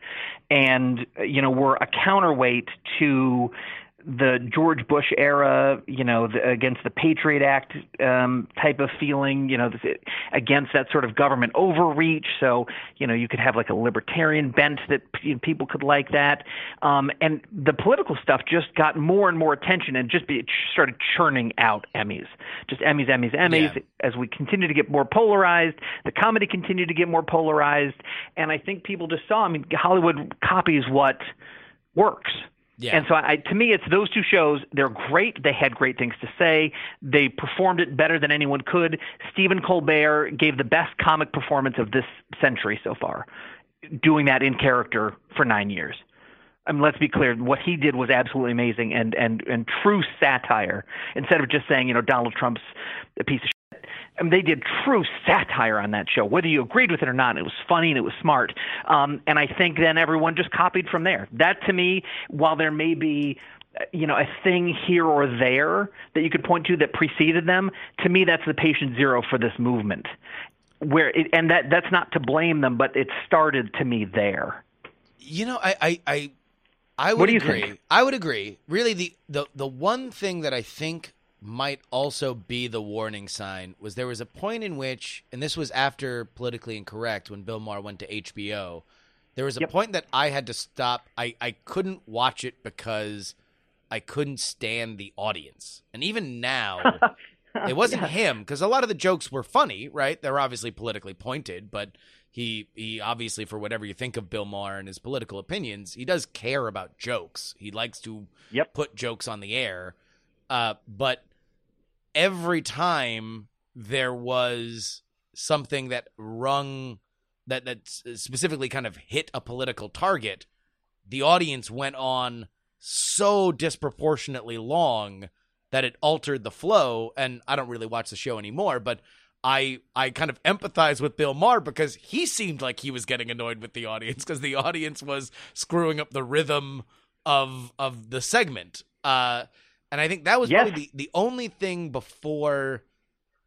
and you know were a counterweight to the George Bush era, you know, the, against the Patriot Act um, type of feeling, you know, this, against that sort of government overreach. So, you know, you could have like a libertarian bent that people could like that. Um, and the political stuff just got more and more attention and just be, it started churning out Emmys. Just Emmys, Emmys, Emmys. Yeah. As we continue to get more polarized, the comedy continued to get more polarized. And I think people just saw, I mean, Hollywood copies what works. Yeah. And so, I, to me, it's those two shows. They're great. They had great things to say. They performed it better than anyone could. Stephen Colbert gave the best comic performance of this century so far, doing that in character for nine years. I mean, let's be clear. What he did was absolutely amazing and and and true satire. Instead of just saying, you know, Donald Trump's a piece of mean, they did true satire on that show, whether you agreed with it or not. It was funny and it was smart. Um, and I think then everyone just copied from there. That to me, while there may be uh, you know a thing here or there that you could point to that preceded them, to me that's the patient zero for this movement. Where it, and that that's not to blame them, but it started to me there. You know, I I I, I would What do you agree. think? I would agree. Really, the, the the one thing that I think might also be the warning sign was there was a point in which, and this was after politically incorrect when Bill Maher went to HBO. There was a Yep. point that I had to stop. I I couldn't watch it because I couldn't stand the audience, and even now. It wasn't him because a lot of the jokes were funny, right? They're obviously politically pointed, but he he obviously for whatever you think of Bill Maher and his political opinions, he does care about jokes. He likes to Yep. put jokes on the air. Uh, but every time there was something that rung that that specifically kind of hit a political target, the audience went on so disproportionately long that it altered the flow. And I don't really watch the show anymore, but I I kind of empathize with Bill Maher because he seemed like he was getting annoyed with the audience because the audience was screwing up the rhythm of of the segment. Uh, and I think that was Yes. probably the, the only thing before.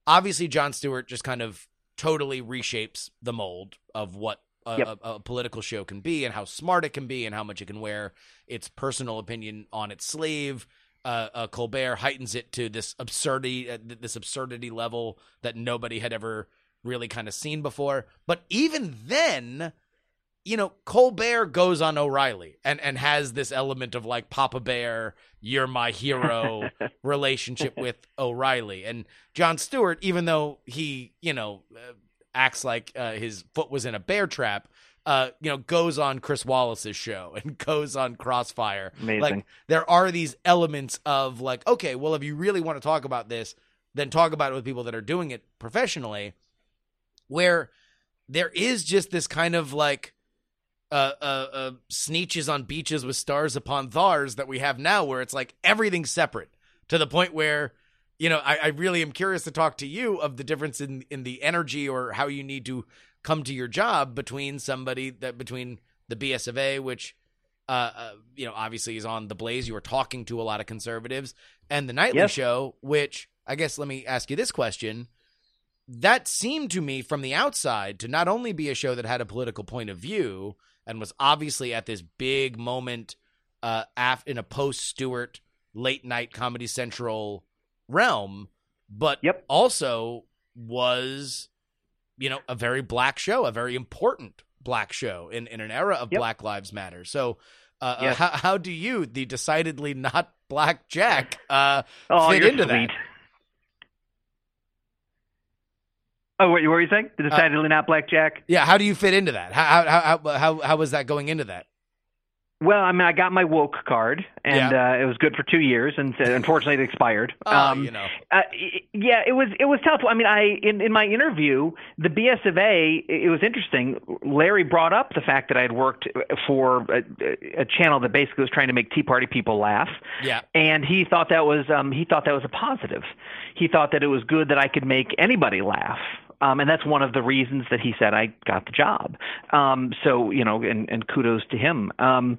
Obviously, Jon Stewart just kind of totally reshapes the mold of what a, Yep. a, a political show can be and how smart it can be and how much it can wear its personal opinion on its sleeve. Uh, uh, Colbert heightens it to this absurdity, uh, this absurdity level that nobody had ever really kind of seen before. But even then, you know, Colbert goes on O'Reilly and and has this element of like Papa Bear, you're my hero relationship with O'Reilly and Jon Stewart. Even though he, you know, uh, acts like uh, his foot was in a bear trap. Uh, you know, goes on Chris Wallace's show and goes on Crossfire. Amazing. Like there are these elements of like, okay, well, if you really want to talk about this, then talk about it with people that are doing it professionally. Where there is just this kind of like uh, uh, uh, sneetches on beaches with stars upon thars that we have now, where it's like everything's separate to the point where, you know, I, I really am curious to talk to you of the difference in in the energy or how you need to come to your job between somebody that between the BS of A, which. Uh, uh, you know, obviously is on the Blaze. You were talking to a lot of conservatives, and the nightly show, which I guess let me ask you this question: that seemed to me from the outside to not only be a show that had a political point of view and was obviously at this big moment uh, af- in a post Stewart late night Comedy Central realm, but Yep. also was, you know, a very black show, a very important black show in, in an era of Yep. Black Lives Matter. So, uh, Yes. how, how do you, the decidedly not black Jack, uh, Oh, fit into sweet. that? Oh, what, what were you saying? Uh, Decidedly not blackjack. Yeah, how do you fit into that? How how how how, how was that going into that? Well, I mean, I got my woke card, and Yeah. uh, it was good for two years, and uh, unfortunately, it expired. Oh, Um, you know. Uh, yeah, it was it was tough. I mean, I in in my interview, the BS of A, it was interesting. Larry brought up the fact that I had worked for a, a channel that basically was trying to make Tea Party people laugh. Yeah. and he thought that was um, he thought that was a positive. He thought that it was good that I could make anybody laugh. Um, and that's one of the reasons that he said I got the job. Um, so you know, and, and kudos to him um,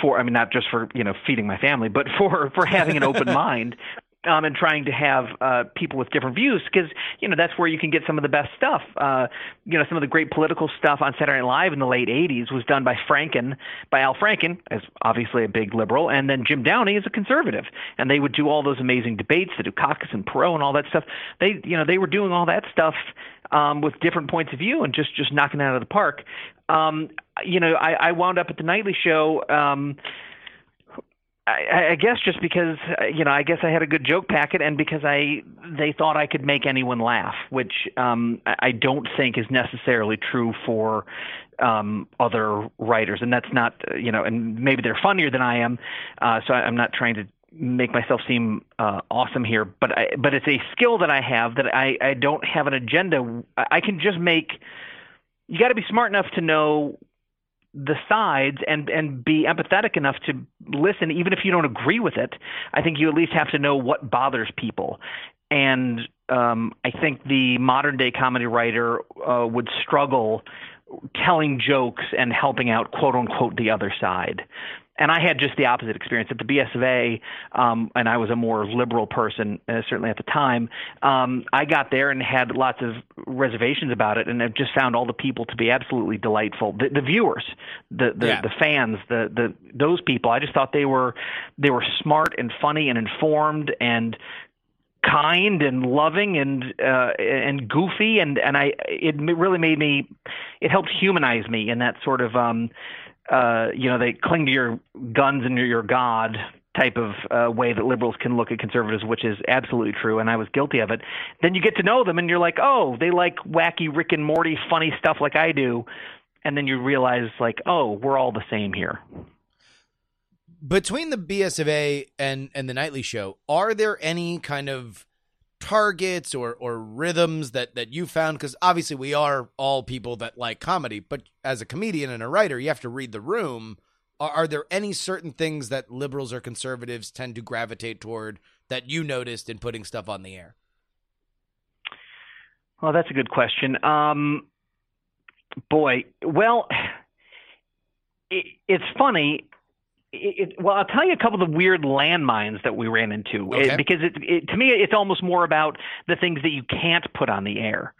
for I mean not just for you know feeding my family, but for for having an open mind um, and trying to have uh, people with different views because you know that's where you can get some of the best stuff. Uh, you know, some of the great political stuff on Saturday Night Live in the late '80s was done by Franken, by Al Franken, as obviously a big liberal, and then Jim Downey is a conservative, and they would do all those amazing debates, the Dukakis and Perot and all that stuff. They, you know, they were doing all that stuff um, with different points of view and just just knocking it out of the park. Um, you know, I, I wound up at the Nightly Show. Um, I, I guess just because uh, you know, I guess I had a good joke packet, and because I they thought I could make anyone laugh, which um, I don't think is necessarily true for um, other writers, and that's not uh, you know, and maybe they're funnier than I am, uh, so I, I'm not trying to make myself seem uh, awesome here, but I, but it's a skill that I have that I I don't have an agenda. I I can just make. You got to be smart enough to know the sides and and be empathetic enough to listen even if you don't agree with it i think you at least have to know what bothers people. And um i think the modern day comedy writer uh, would struggle telling jokes and helping out quote unquote the other side and I had just the opposite experience at the BS of A, um, and I was a more liberal person, uh, certainly at the time. Um, I got there and had lots of reservations about it, and I've just found all the people to be absolutely delightful. The, the viewers, the the, Yeah. the fans, the the those people. I just thought they were they were smart and funny and informed and kind and loving and uh and goofy and and I it really made me it helped humanize me in that sort of um uh you know they cling to your guns and your, god type of uh, way that liberals can look at conservatives which is absolutely true and I was guilty of it. Then you get to know them and you're like oh they like wacky Rick and Morty funny stuff like I do. And then you realize like oh we're all the same here. Between the BS of A and and the nightly show, are there any kind of targets or or rhythms that that you found because obviously we are all people that like comedy but as a comedian and a writer you have to read the room are, are there any certain things that liberals or conservatives tend to gravitate toward that you noticed in putting stuff on the air Well, that's a good question. Um, boy, well, it, it's funny. It, well, I'll tell you a couple of the weird landmines that we ran into Okay. It- because it, it, to me, it's almost more about the things that you can't put on the air.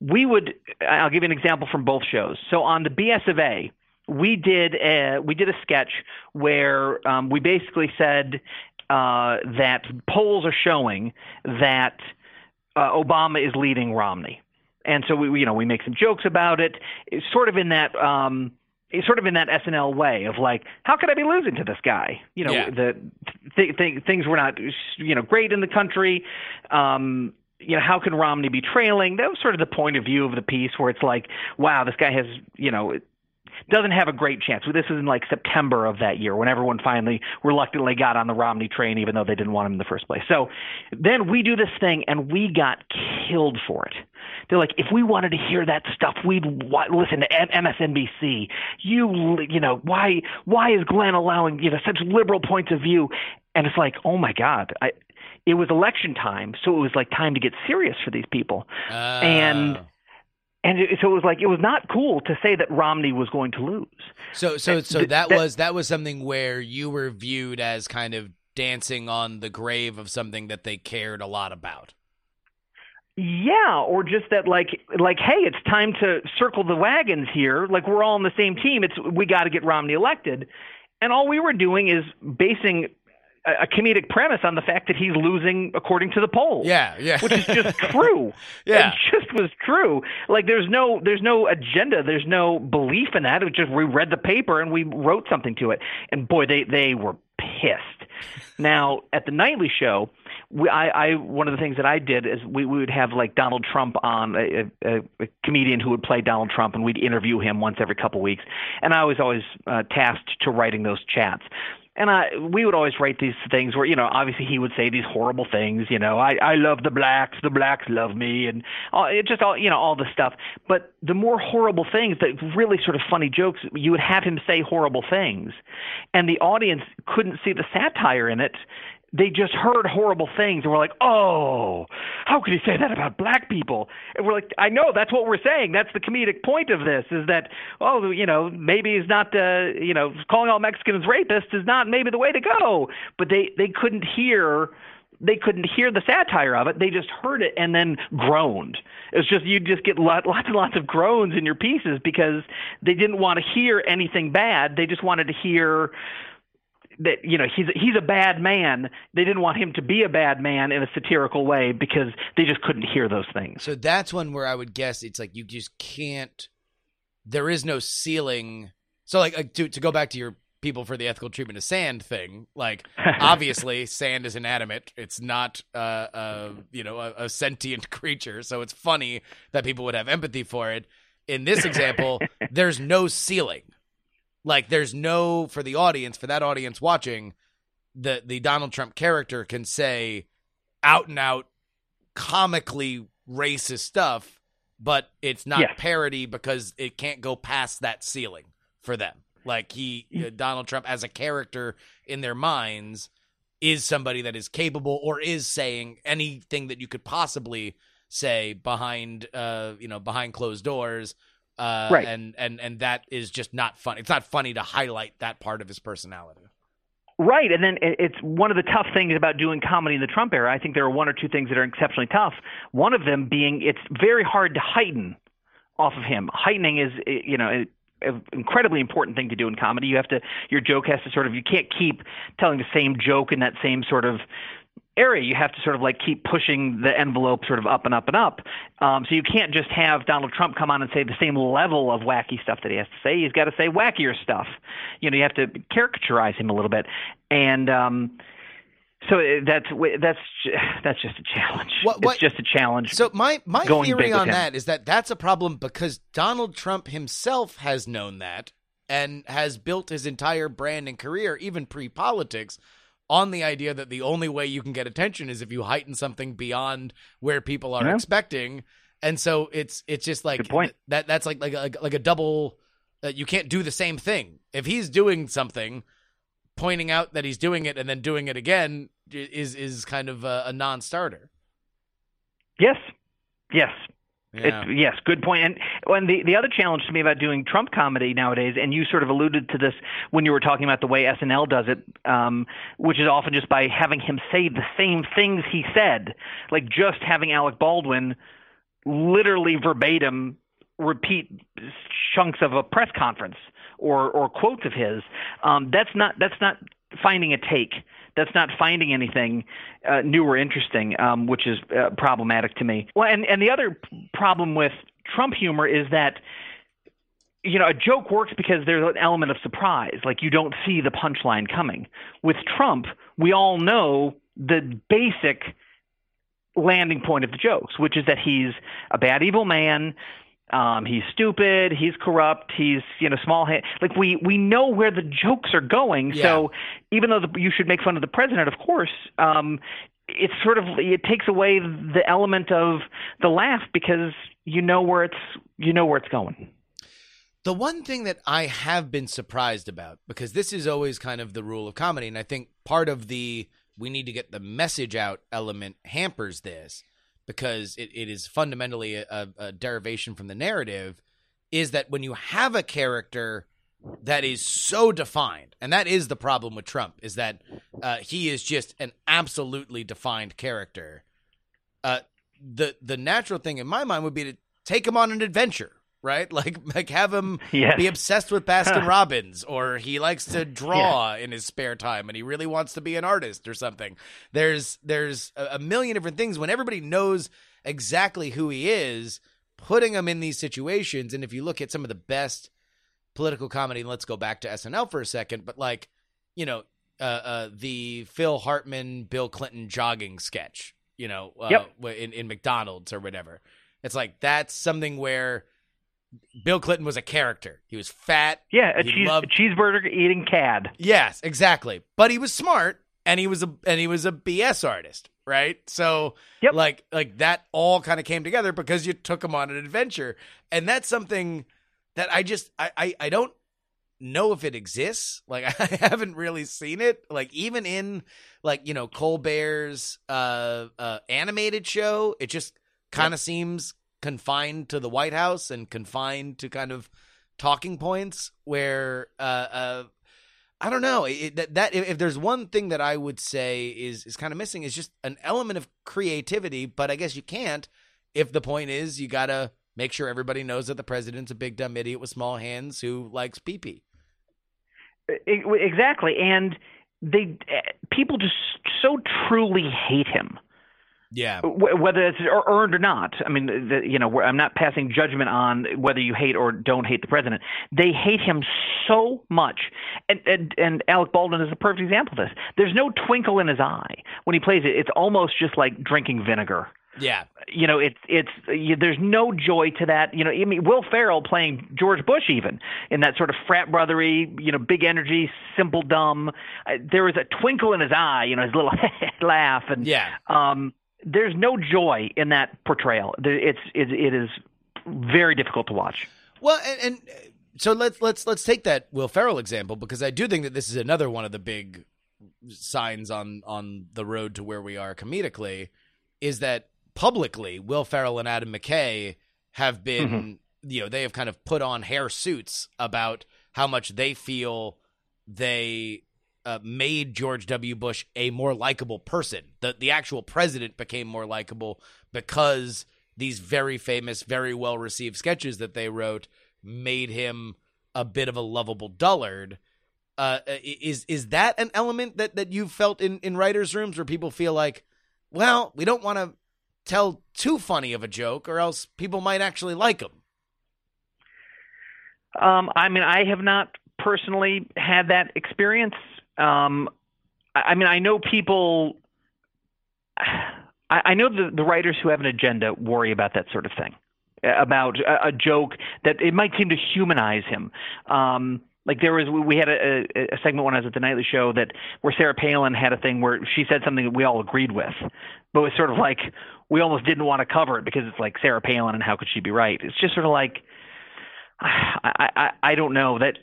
We would. I'll give you an example from both shows. So on the BS of A, we did a, we did a sketch where um, we basically said uh, that polls are showing that uh, Obama is leading Romney, and so we you know we make some jokes about it. It's sort of in that um, sort of in that SNL way of like, how could I be losing to this guy? You know, Yeah. the th- th- things were not you know great in the country. Um, you know, how can Romney be trailing? That was sort of the point of view of the piece, where it's like, wow, this guy has you know doesn't have a great chance. This was in like September of that year when everyone finally reluctantly got on the Romney train, even though they didn't want him in the first place. So then we do this thing and we got killed for it. They're like, if we wanted to hear that stuff, we'd wa- listen to M- MSNBC. You, you know, why, why is Glenn allowing, you know, such liberal points of view? And it's like, oh my God, I, it was election time. So it was like time to get serious for these people. Uh, And it, so it was like, it was not cool to say that Romney was going to lose. so so so that that- was that was something where you were viewed as kind of dancing on the grave of something that they cared a lot about Yeah, or just that like like hey, it's time to circle the wagons here. Like we're all on the same team. It's we got to get Romney elected. And all we were doing is basing a, comedic premise on the fact that he's losing according to the polls. Yeah, yeah. Which is just true. Yeah. It just was true. Like there's no there's no agenda, there's no belief in that. It was just we read the paper and we wrote something to it. And boy, they they were pissed. Now, at the nightly show, we, I, I one of the things that I did is we, we would have like Donald Trump on a, a, a comedian who would play Donald Trump, and we'd interview him once every couple weeks. And I was always uh, tasked to writing those chats. And I, we would always write these things where, you know, obviously he would say these horrible things, you know, I, I love the blacks, the blacks love me, and all, it just all, you know, all the stuff. But the more horrible things, the really sort of funny jokes, you would have him say horrible things, and the audience couldn't see the satire in it they just heard horrible things and were like, "Oh, how could he say that about black people?" And we're like, "I know that's what we're saying. That's the comedic point of this is that oh, you know, maybe he's not uh, you know, calling all Mexicans rapists is not maybe the way to go." But they they couldn't hear they couldn't hear the satire of it. They just heard it and then groaned. It's just you just get lot, lots and lots of groans in your pieces because they didn't want to hear anything bad. They just wanted to hear that you know he's he's a bad man. They didn't want him to be a bad man in a satirical way because they just couldn't hear those things. So that's one where I would guess it's like you just can't. There is no ceiling. So like uh, to to go back to your people for the ethical treatment of sand thing, like obviously sand is inanimate. It's not uh, uh you know a, a sentient creature. So it's funny that people would have empathy for it. In this example, there's no ceiling. Like there's no for the audience, for that audience watching, the the Donald Trump character can say out and out comically racist stuff, but it's not parody because it can't go past that ceiling for them. Like he uh, Donald Trump as a character in their minds is somebody that is capable or is saying anything that you could possibly say behind uh you know behind closed doors uh Right. and and and that is just not fun it's not funny to highlight that part of his personality Right, and then it's one of the tough things about doing comedy in the Trump era. I think there are one or two things that are exceptionally tough. One of them being it's very hard to heighten off of him. Heightening is, eh, you know, an incredibly important thing to do in comedy. You have to, your joke has to sort of, you can't keep telling the same joke in that same sort of area. You have to sort of like keep pushing the envelope sort of up and up and up. Um, so you can't just have Donald Trump come on and say the same level of wacky stuff that he has to say. He's got to say wackier stuff. You know, you have to caricaturize him a little bit, and um, so uh, that's that's that's just a challenge. What- what- It's just a challenge. So my my theory on that is that that's a problem because Donald Trump himself has known that and has built his entire brand and career, even pre-politics, on the idea that the only way you can get attention is if you heighten something beyond where people are Yeah. expecting. And so it's it's just like that that's like like like, like a double uh, you can't do the same thing. If he's doing something pointing out that he's doing it and then doing it again is is kind of a, a non-starter. yes, yes, Yeah. Yes, good point. And and the the other challenge to me about doing Trump comedy nowadays, and you sort of alluded to this when you were talking about the way SNL does it, um, which is often just by having him say the same things he said, like just having Alec Baldwin literally verbatim repeat chunks of a press conference or or quotes of his. Um, that's not that's not finding a take. That's not finding anything uh, new or interesting, um, which is uh, problematic to me. Well, and and the other problem with Trump humor is that you know a joke works because there's an element of surprise, like you don't see the punchline coming. With Trump, we all know the basic landing point of the jokes, which is that he's a bad, evil man. Um, he's stupid. He's corrupt. He's you know small. Ha- like we we know where the jokes are going. So even though the, you should make fun of the president, of course, um, it's sort of it takes away the element of the laugh because you know where it's you know where it's going. The one thing that I have been surprised about, because this is always kind of the rule of comedy, and I think part of the we need to get the message out element hampers this because it, it is fundamentally a, a derivation from the narrative, is that when you have a character that is so defined, and that is the problem with Trump, is that uh, he is just an absolutely defined character. Uh, the the natural thing in my mind would be to take him on an adventure, right? Like like have him Yes. be obsessed with Baskin Robbins, or he likes to draw in his spare time, and he really wants to be an artist or something. There's there's a, a million different things when everybody knows exactly who he is, putting him in these situations. And if you look at some of the best political comedy, let's go back to SNL for a second, but like you know uh, uh, the Phil Hartman, Bill Clinton jogging sketch, you know, uh, Yep. in, in McDonald's or whatever. It's like that's something where Bill Clinton was a character. He was fat. Yeah, a, cheese, loved- a cheeseburger eating cad. Yes, exactly. But he was smart and he was a and he was a BS artist, right? So Yep. like like that all kind of came together because you took him on an adventure. And that's something that I just I I, I don't know if it exists. Like I haven't really seen it. Like even in like, you know, Colbert's uh uh animated show, it just kind of seems confined to the White House and confined to kind of talking points where uh uh I don't know it, that that if, if there's one thing that I would say is is kind of missing is just an element of creativity, but I guess you can't if the point is you got to make sure everybody knows that the president's a big dumb idiot with small hands who likes pee pee. Exactly, and they eh, people just so truly hate him. Yeah. Wh- whether it's earned or not. I mean, the, you know, I'm not passing judgment on whether you hate or don't hate the president. They hate him so much, and and, and Alec Baldwin is a perfect example of this. There's no twinkle in his eye when he plays it. It's almost just like drinking vinegar. Yeah. You know, it's it's you, there's no joy to that. You know, I mean, Will Ferrell playing George Bush even in that sort of frat brothery, you know, big energy, simple dumb. Uh, there was a twinkle in his eye, you know, his little laugh, and Yeah. um, there's no joy in that portrayal. It's it, it is very difficult to watch. Well, and, and so let's let's let's take that Will Ferrell example because I do think that this is another one of the big signs on on the road to where we are comedically is that publicly Will Ferrell and Adam McKay have been mm-hmm. you know they have kind of put on hair suits about how much they feel they uh, made George W. Bush a more likable person. The the actual president became more likable because these very famous, very well received sketches that they wrote made him a bit of a lovable dullard. Uh, is is that an element that that you felt in in writers' rooms where people feel like, well, we don't want to tell too funny of a joke, or else people might actually like him. Um, I mean, I have not personally had that experience. Um, I, mean, I know people. I, know the, the writers who have an agenda worry about that sort of thing, about a, a joke that it might seem to humanize him. Um, like there was, we had a, a, a segment when I was at the Nightly Show that where Sarah Palin had a thing where she said something that we all agreed with, but it was sort of like we almost didn't want to cover it because it's like Sarah Palin and how could she be right? It's just sort of like I, I, I don't know that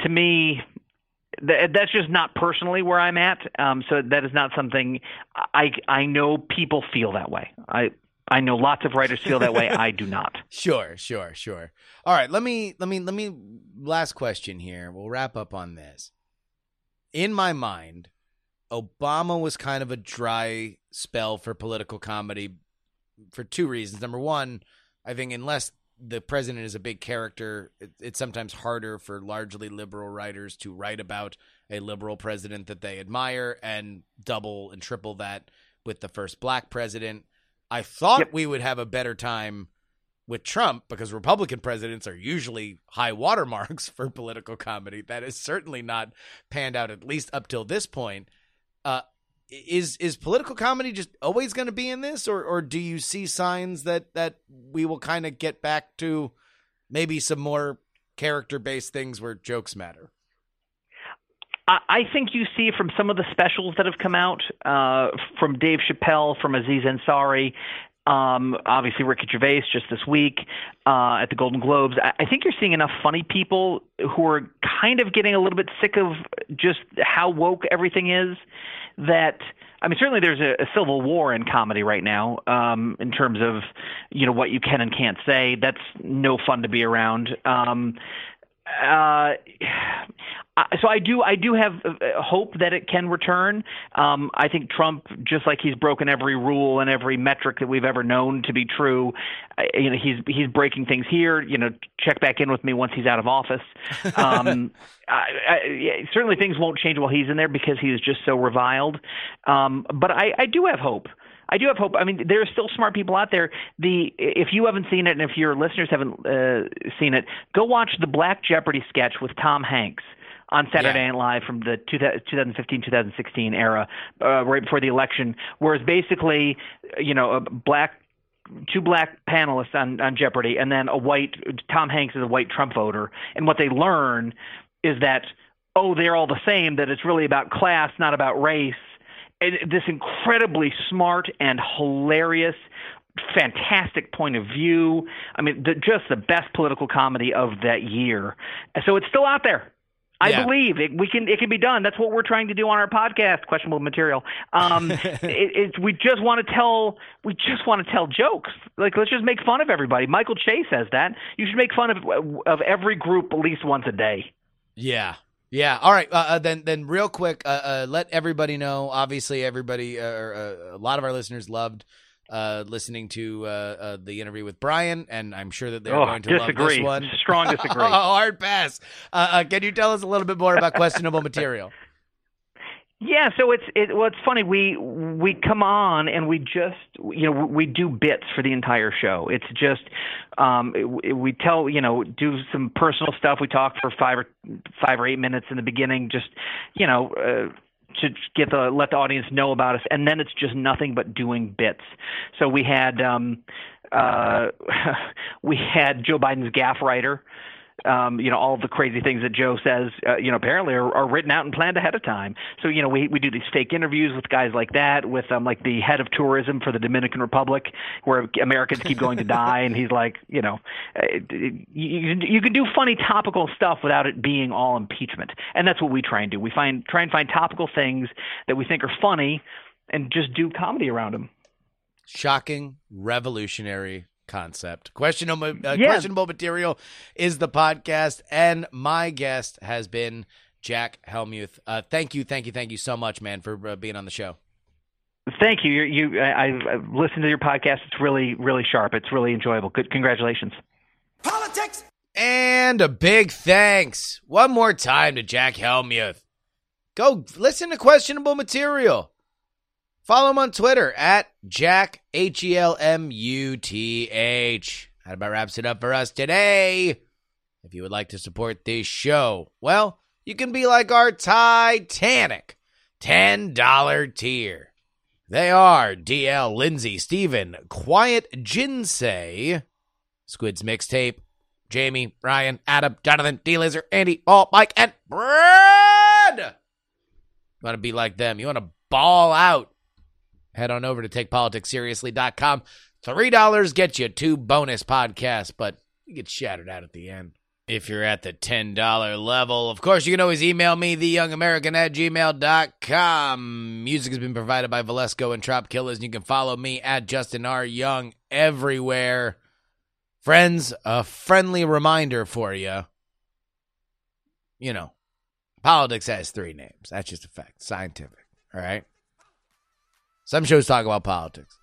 to me th- that's just not personally where I'm at. Um, so that is not something I I know people feel that way. I I know lots of writers feel that way. I do not. Sure, sure, sure. All right, let me let me let me last question here. We'll wrap up on this. In my mind, Obama was kind of a dry spell for political comedy for two reasons. Number one, I think unless the president is a big character, it, it's sometimes harder for largely liberal writers to write about a liberal president that they admire, and double and triple that with the first black president. I thought Yep. we would have a better time with Trump because Republican presidents are usually high watermarks for political comedy. That is certainly not panned out, at least up till this point. Uh, is is political comedy just always going to be in this, or or do you see signs that that we will kind of get back to maybe some more character based things where jokes matter? I, think you see from some of the specials that have come out uh, from Dave Chappelle, from Aziz Ansari, um, obviously Ricky Gervais just this week uh, at the Golden Globes. I, I think you're seeing enough funny people who are kind of getting a little bit sick of just how woke everything is that. I mean, certainly there's a, a civil war in comedy right now um, in terms of you know what you can and can't say. That's no fun to be around. Um, uh, Uh, so I do I do have uh, hope that it can return. Um, I think Trump, just like he's broken every rule and every metric that we've ever known to be true, uh, you know he's he's breaking things here. You know, check back in with me once he's out of office. Um, I, I, certainly things won't change while he's in there because he is just so reviled. Um, but I, I do have hope. I do have hope. I mean, there are still smart people out there. The if you haven't seen it, and if your listeners haven't uh, seen it, go watch the Black Jeopardy sketch with Tom Hanks on Saturday Yeah. Night Live from the 2015-2016 era, uh, right before the election, where it's basically, you know, a black two black panelists on, on Jeopardy, and then a white Tom Hanks is a white Trump voter, and what they learn is that oh they're all the same, that it's really about class, not about race. And this incredibly smart and hilarious fantastic point of view. I mean, the, just the best political comedy of that year. So it's still out there. I Yeah. believe it, we can. It can be done. That's what we're trying to do on our podcast. Questionable material. Um, it, it, we just want to tell. We just want to tell jokes. Like let's just make fun of everybody. Michael Che says that you should make fun of of every group at least once a day. Yeah. Yeah. All right. Uh, uh, then, then, real quick, uh, uh, let everybody know. Obviously, everybody, uh, uh, a lot of our listeners loved uh, listening to uh, uh, the interview with Brian, and I'm sure that they're Oh, going to love this one. Strong disagree. oh, hard pass. Uh, uh, can you tell us a little bit more about questionable material? Yeah, so it's it well it's funny we we come on and we just you know we do bits for the entire show. It's just um it- we tell you know do some personal stuff. We talk for 5 or 5 or 8 minutes in the beginning just you know uh to get the let the audience know about us and then it's just nothing but doing bits. So we had um uh we had Joe Biden's gaffe writer um, you know, all the crazy things that Joe says, uh, you know, apparently are, are written out and planned ahead of time. So, you know, we we do these fake interviews with guys like that, with um, like the head of tourism for the Dominican Republic, where Americans keep going to die, and he's like, you know, uh, you you you can do funny topical stuff without it being all impeachment, and that's what we try and do. We find try and find topical things that we think are funny, and just do comedy around them. Shocking, revolutionary concept. Questionable, uh, Yeah. questionable material is the podcast, and my guest has been Jack Helmuth. Uh, thank you, thank you, thank you so much, man, for uh, being on the show. Thank you. You, you I, I've I've listened to your podcast. It's really, really sharp. It's really enjoyable. Good, congratulations. Politics. And a big thanks one more time to Jack Helmuth. Go listen to questionable material. Follow him on Twitter at Jack H E L M U T H. That about wraps it up for us today. If you would like to support this show, well, you can be like our Titanic $10 tier. They are DL, Lindsay, Steven, Quiet Jinsei, Squid's Mixtape, Jamie, Ryan, Adam, Jonathan, D Lizard, Andy, Paul, Mike, and Brad. You want to be like them? You want to ball out? Head on over to takepoliticsseriously.com. $3 gets you two bonus podcasts, but you get shouted out at the end. If you're at the $10 level, of course, you can always email me, theyoungamerican at gmail.com. Music has been provided by Valesco and Trop Killers. And you can follow me at Justin R. Young everywhere. Friends, a friendly reminder for you. You know, politics has three names. That's just a fact. Scientific. All right. Some shows talk about politics,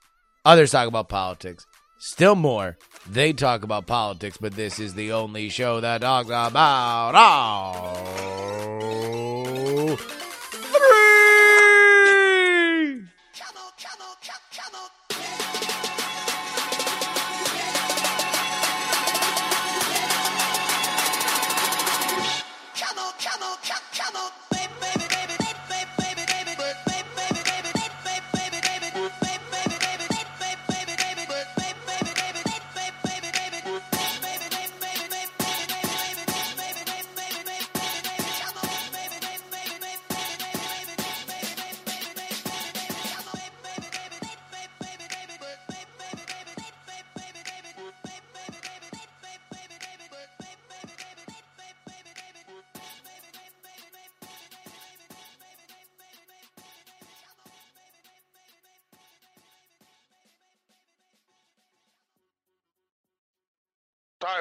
others talk about politics. Still more, they talk about politics, but this is the only show that talks about all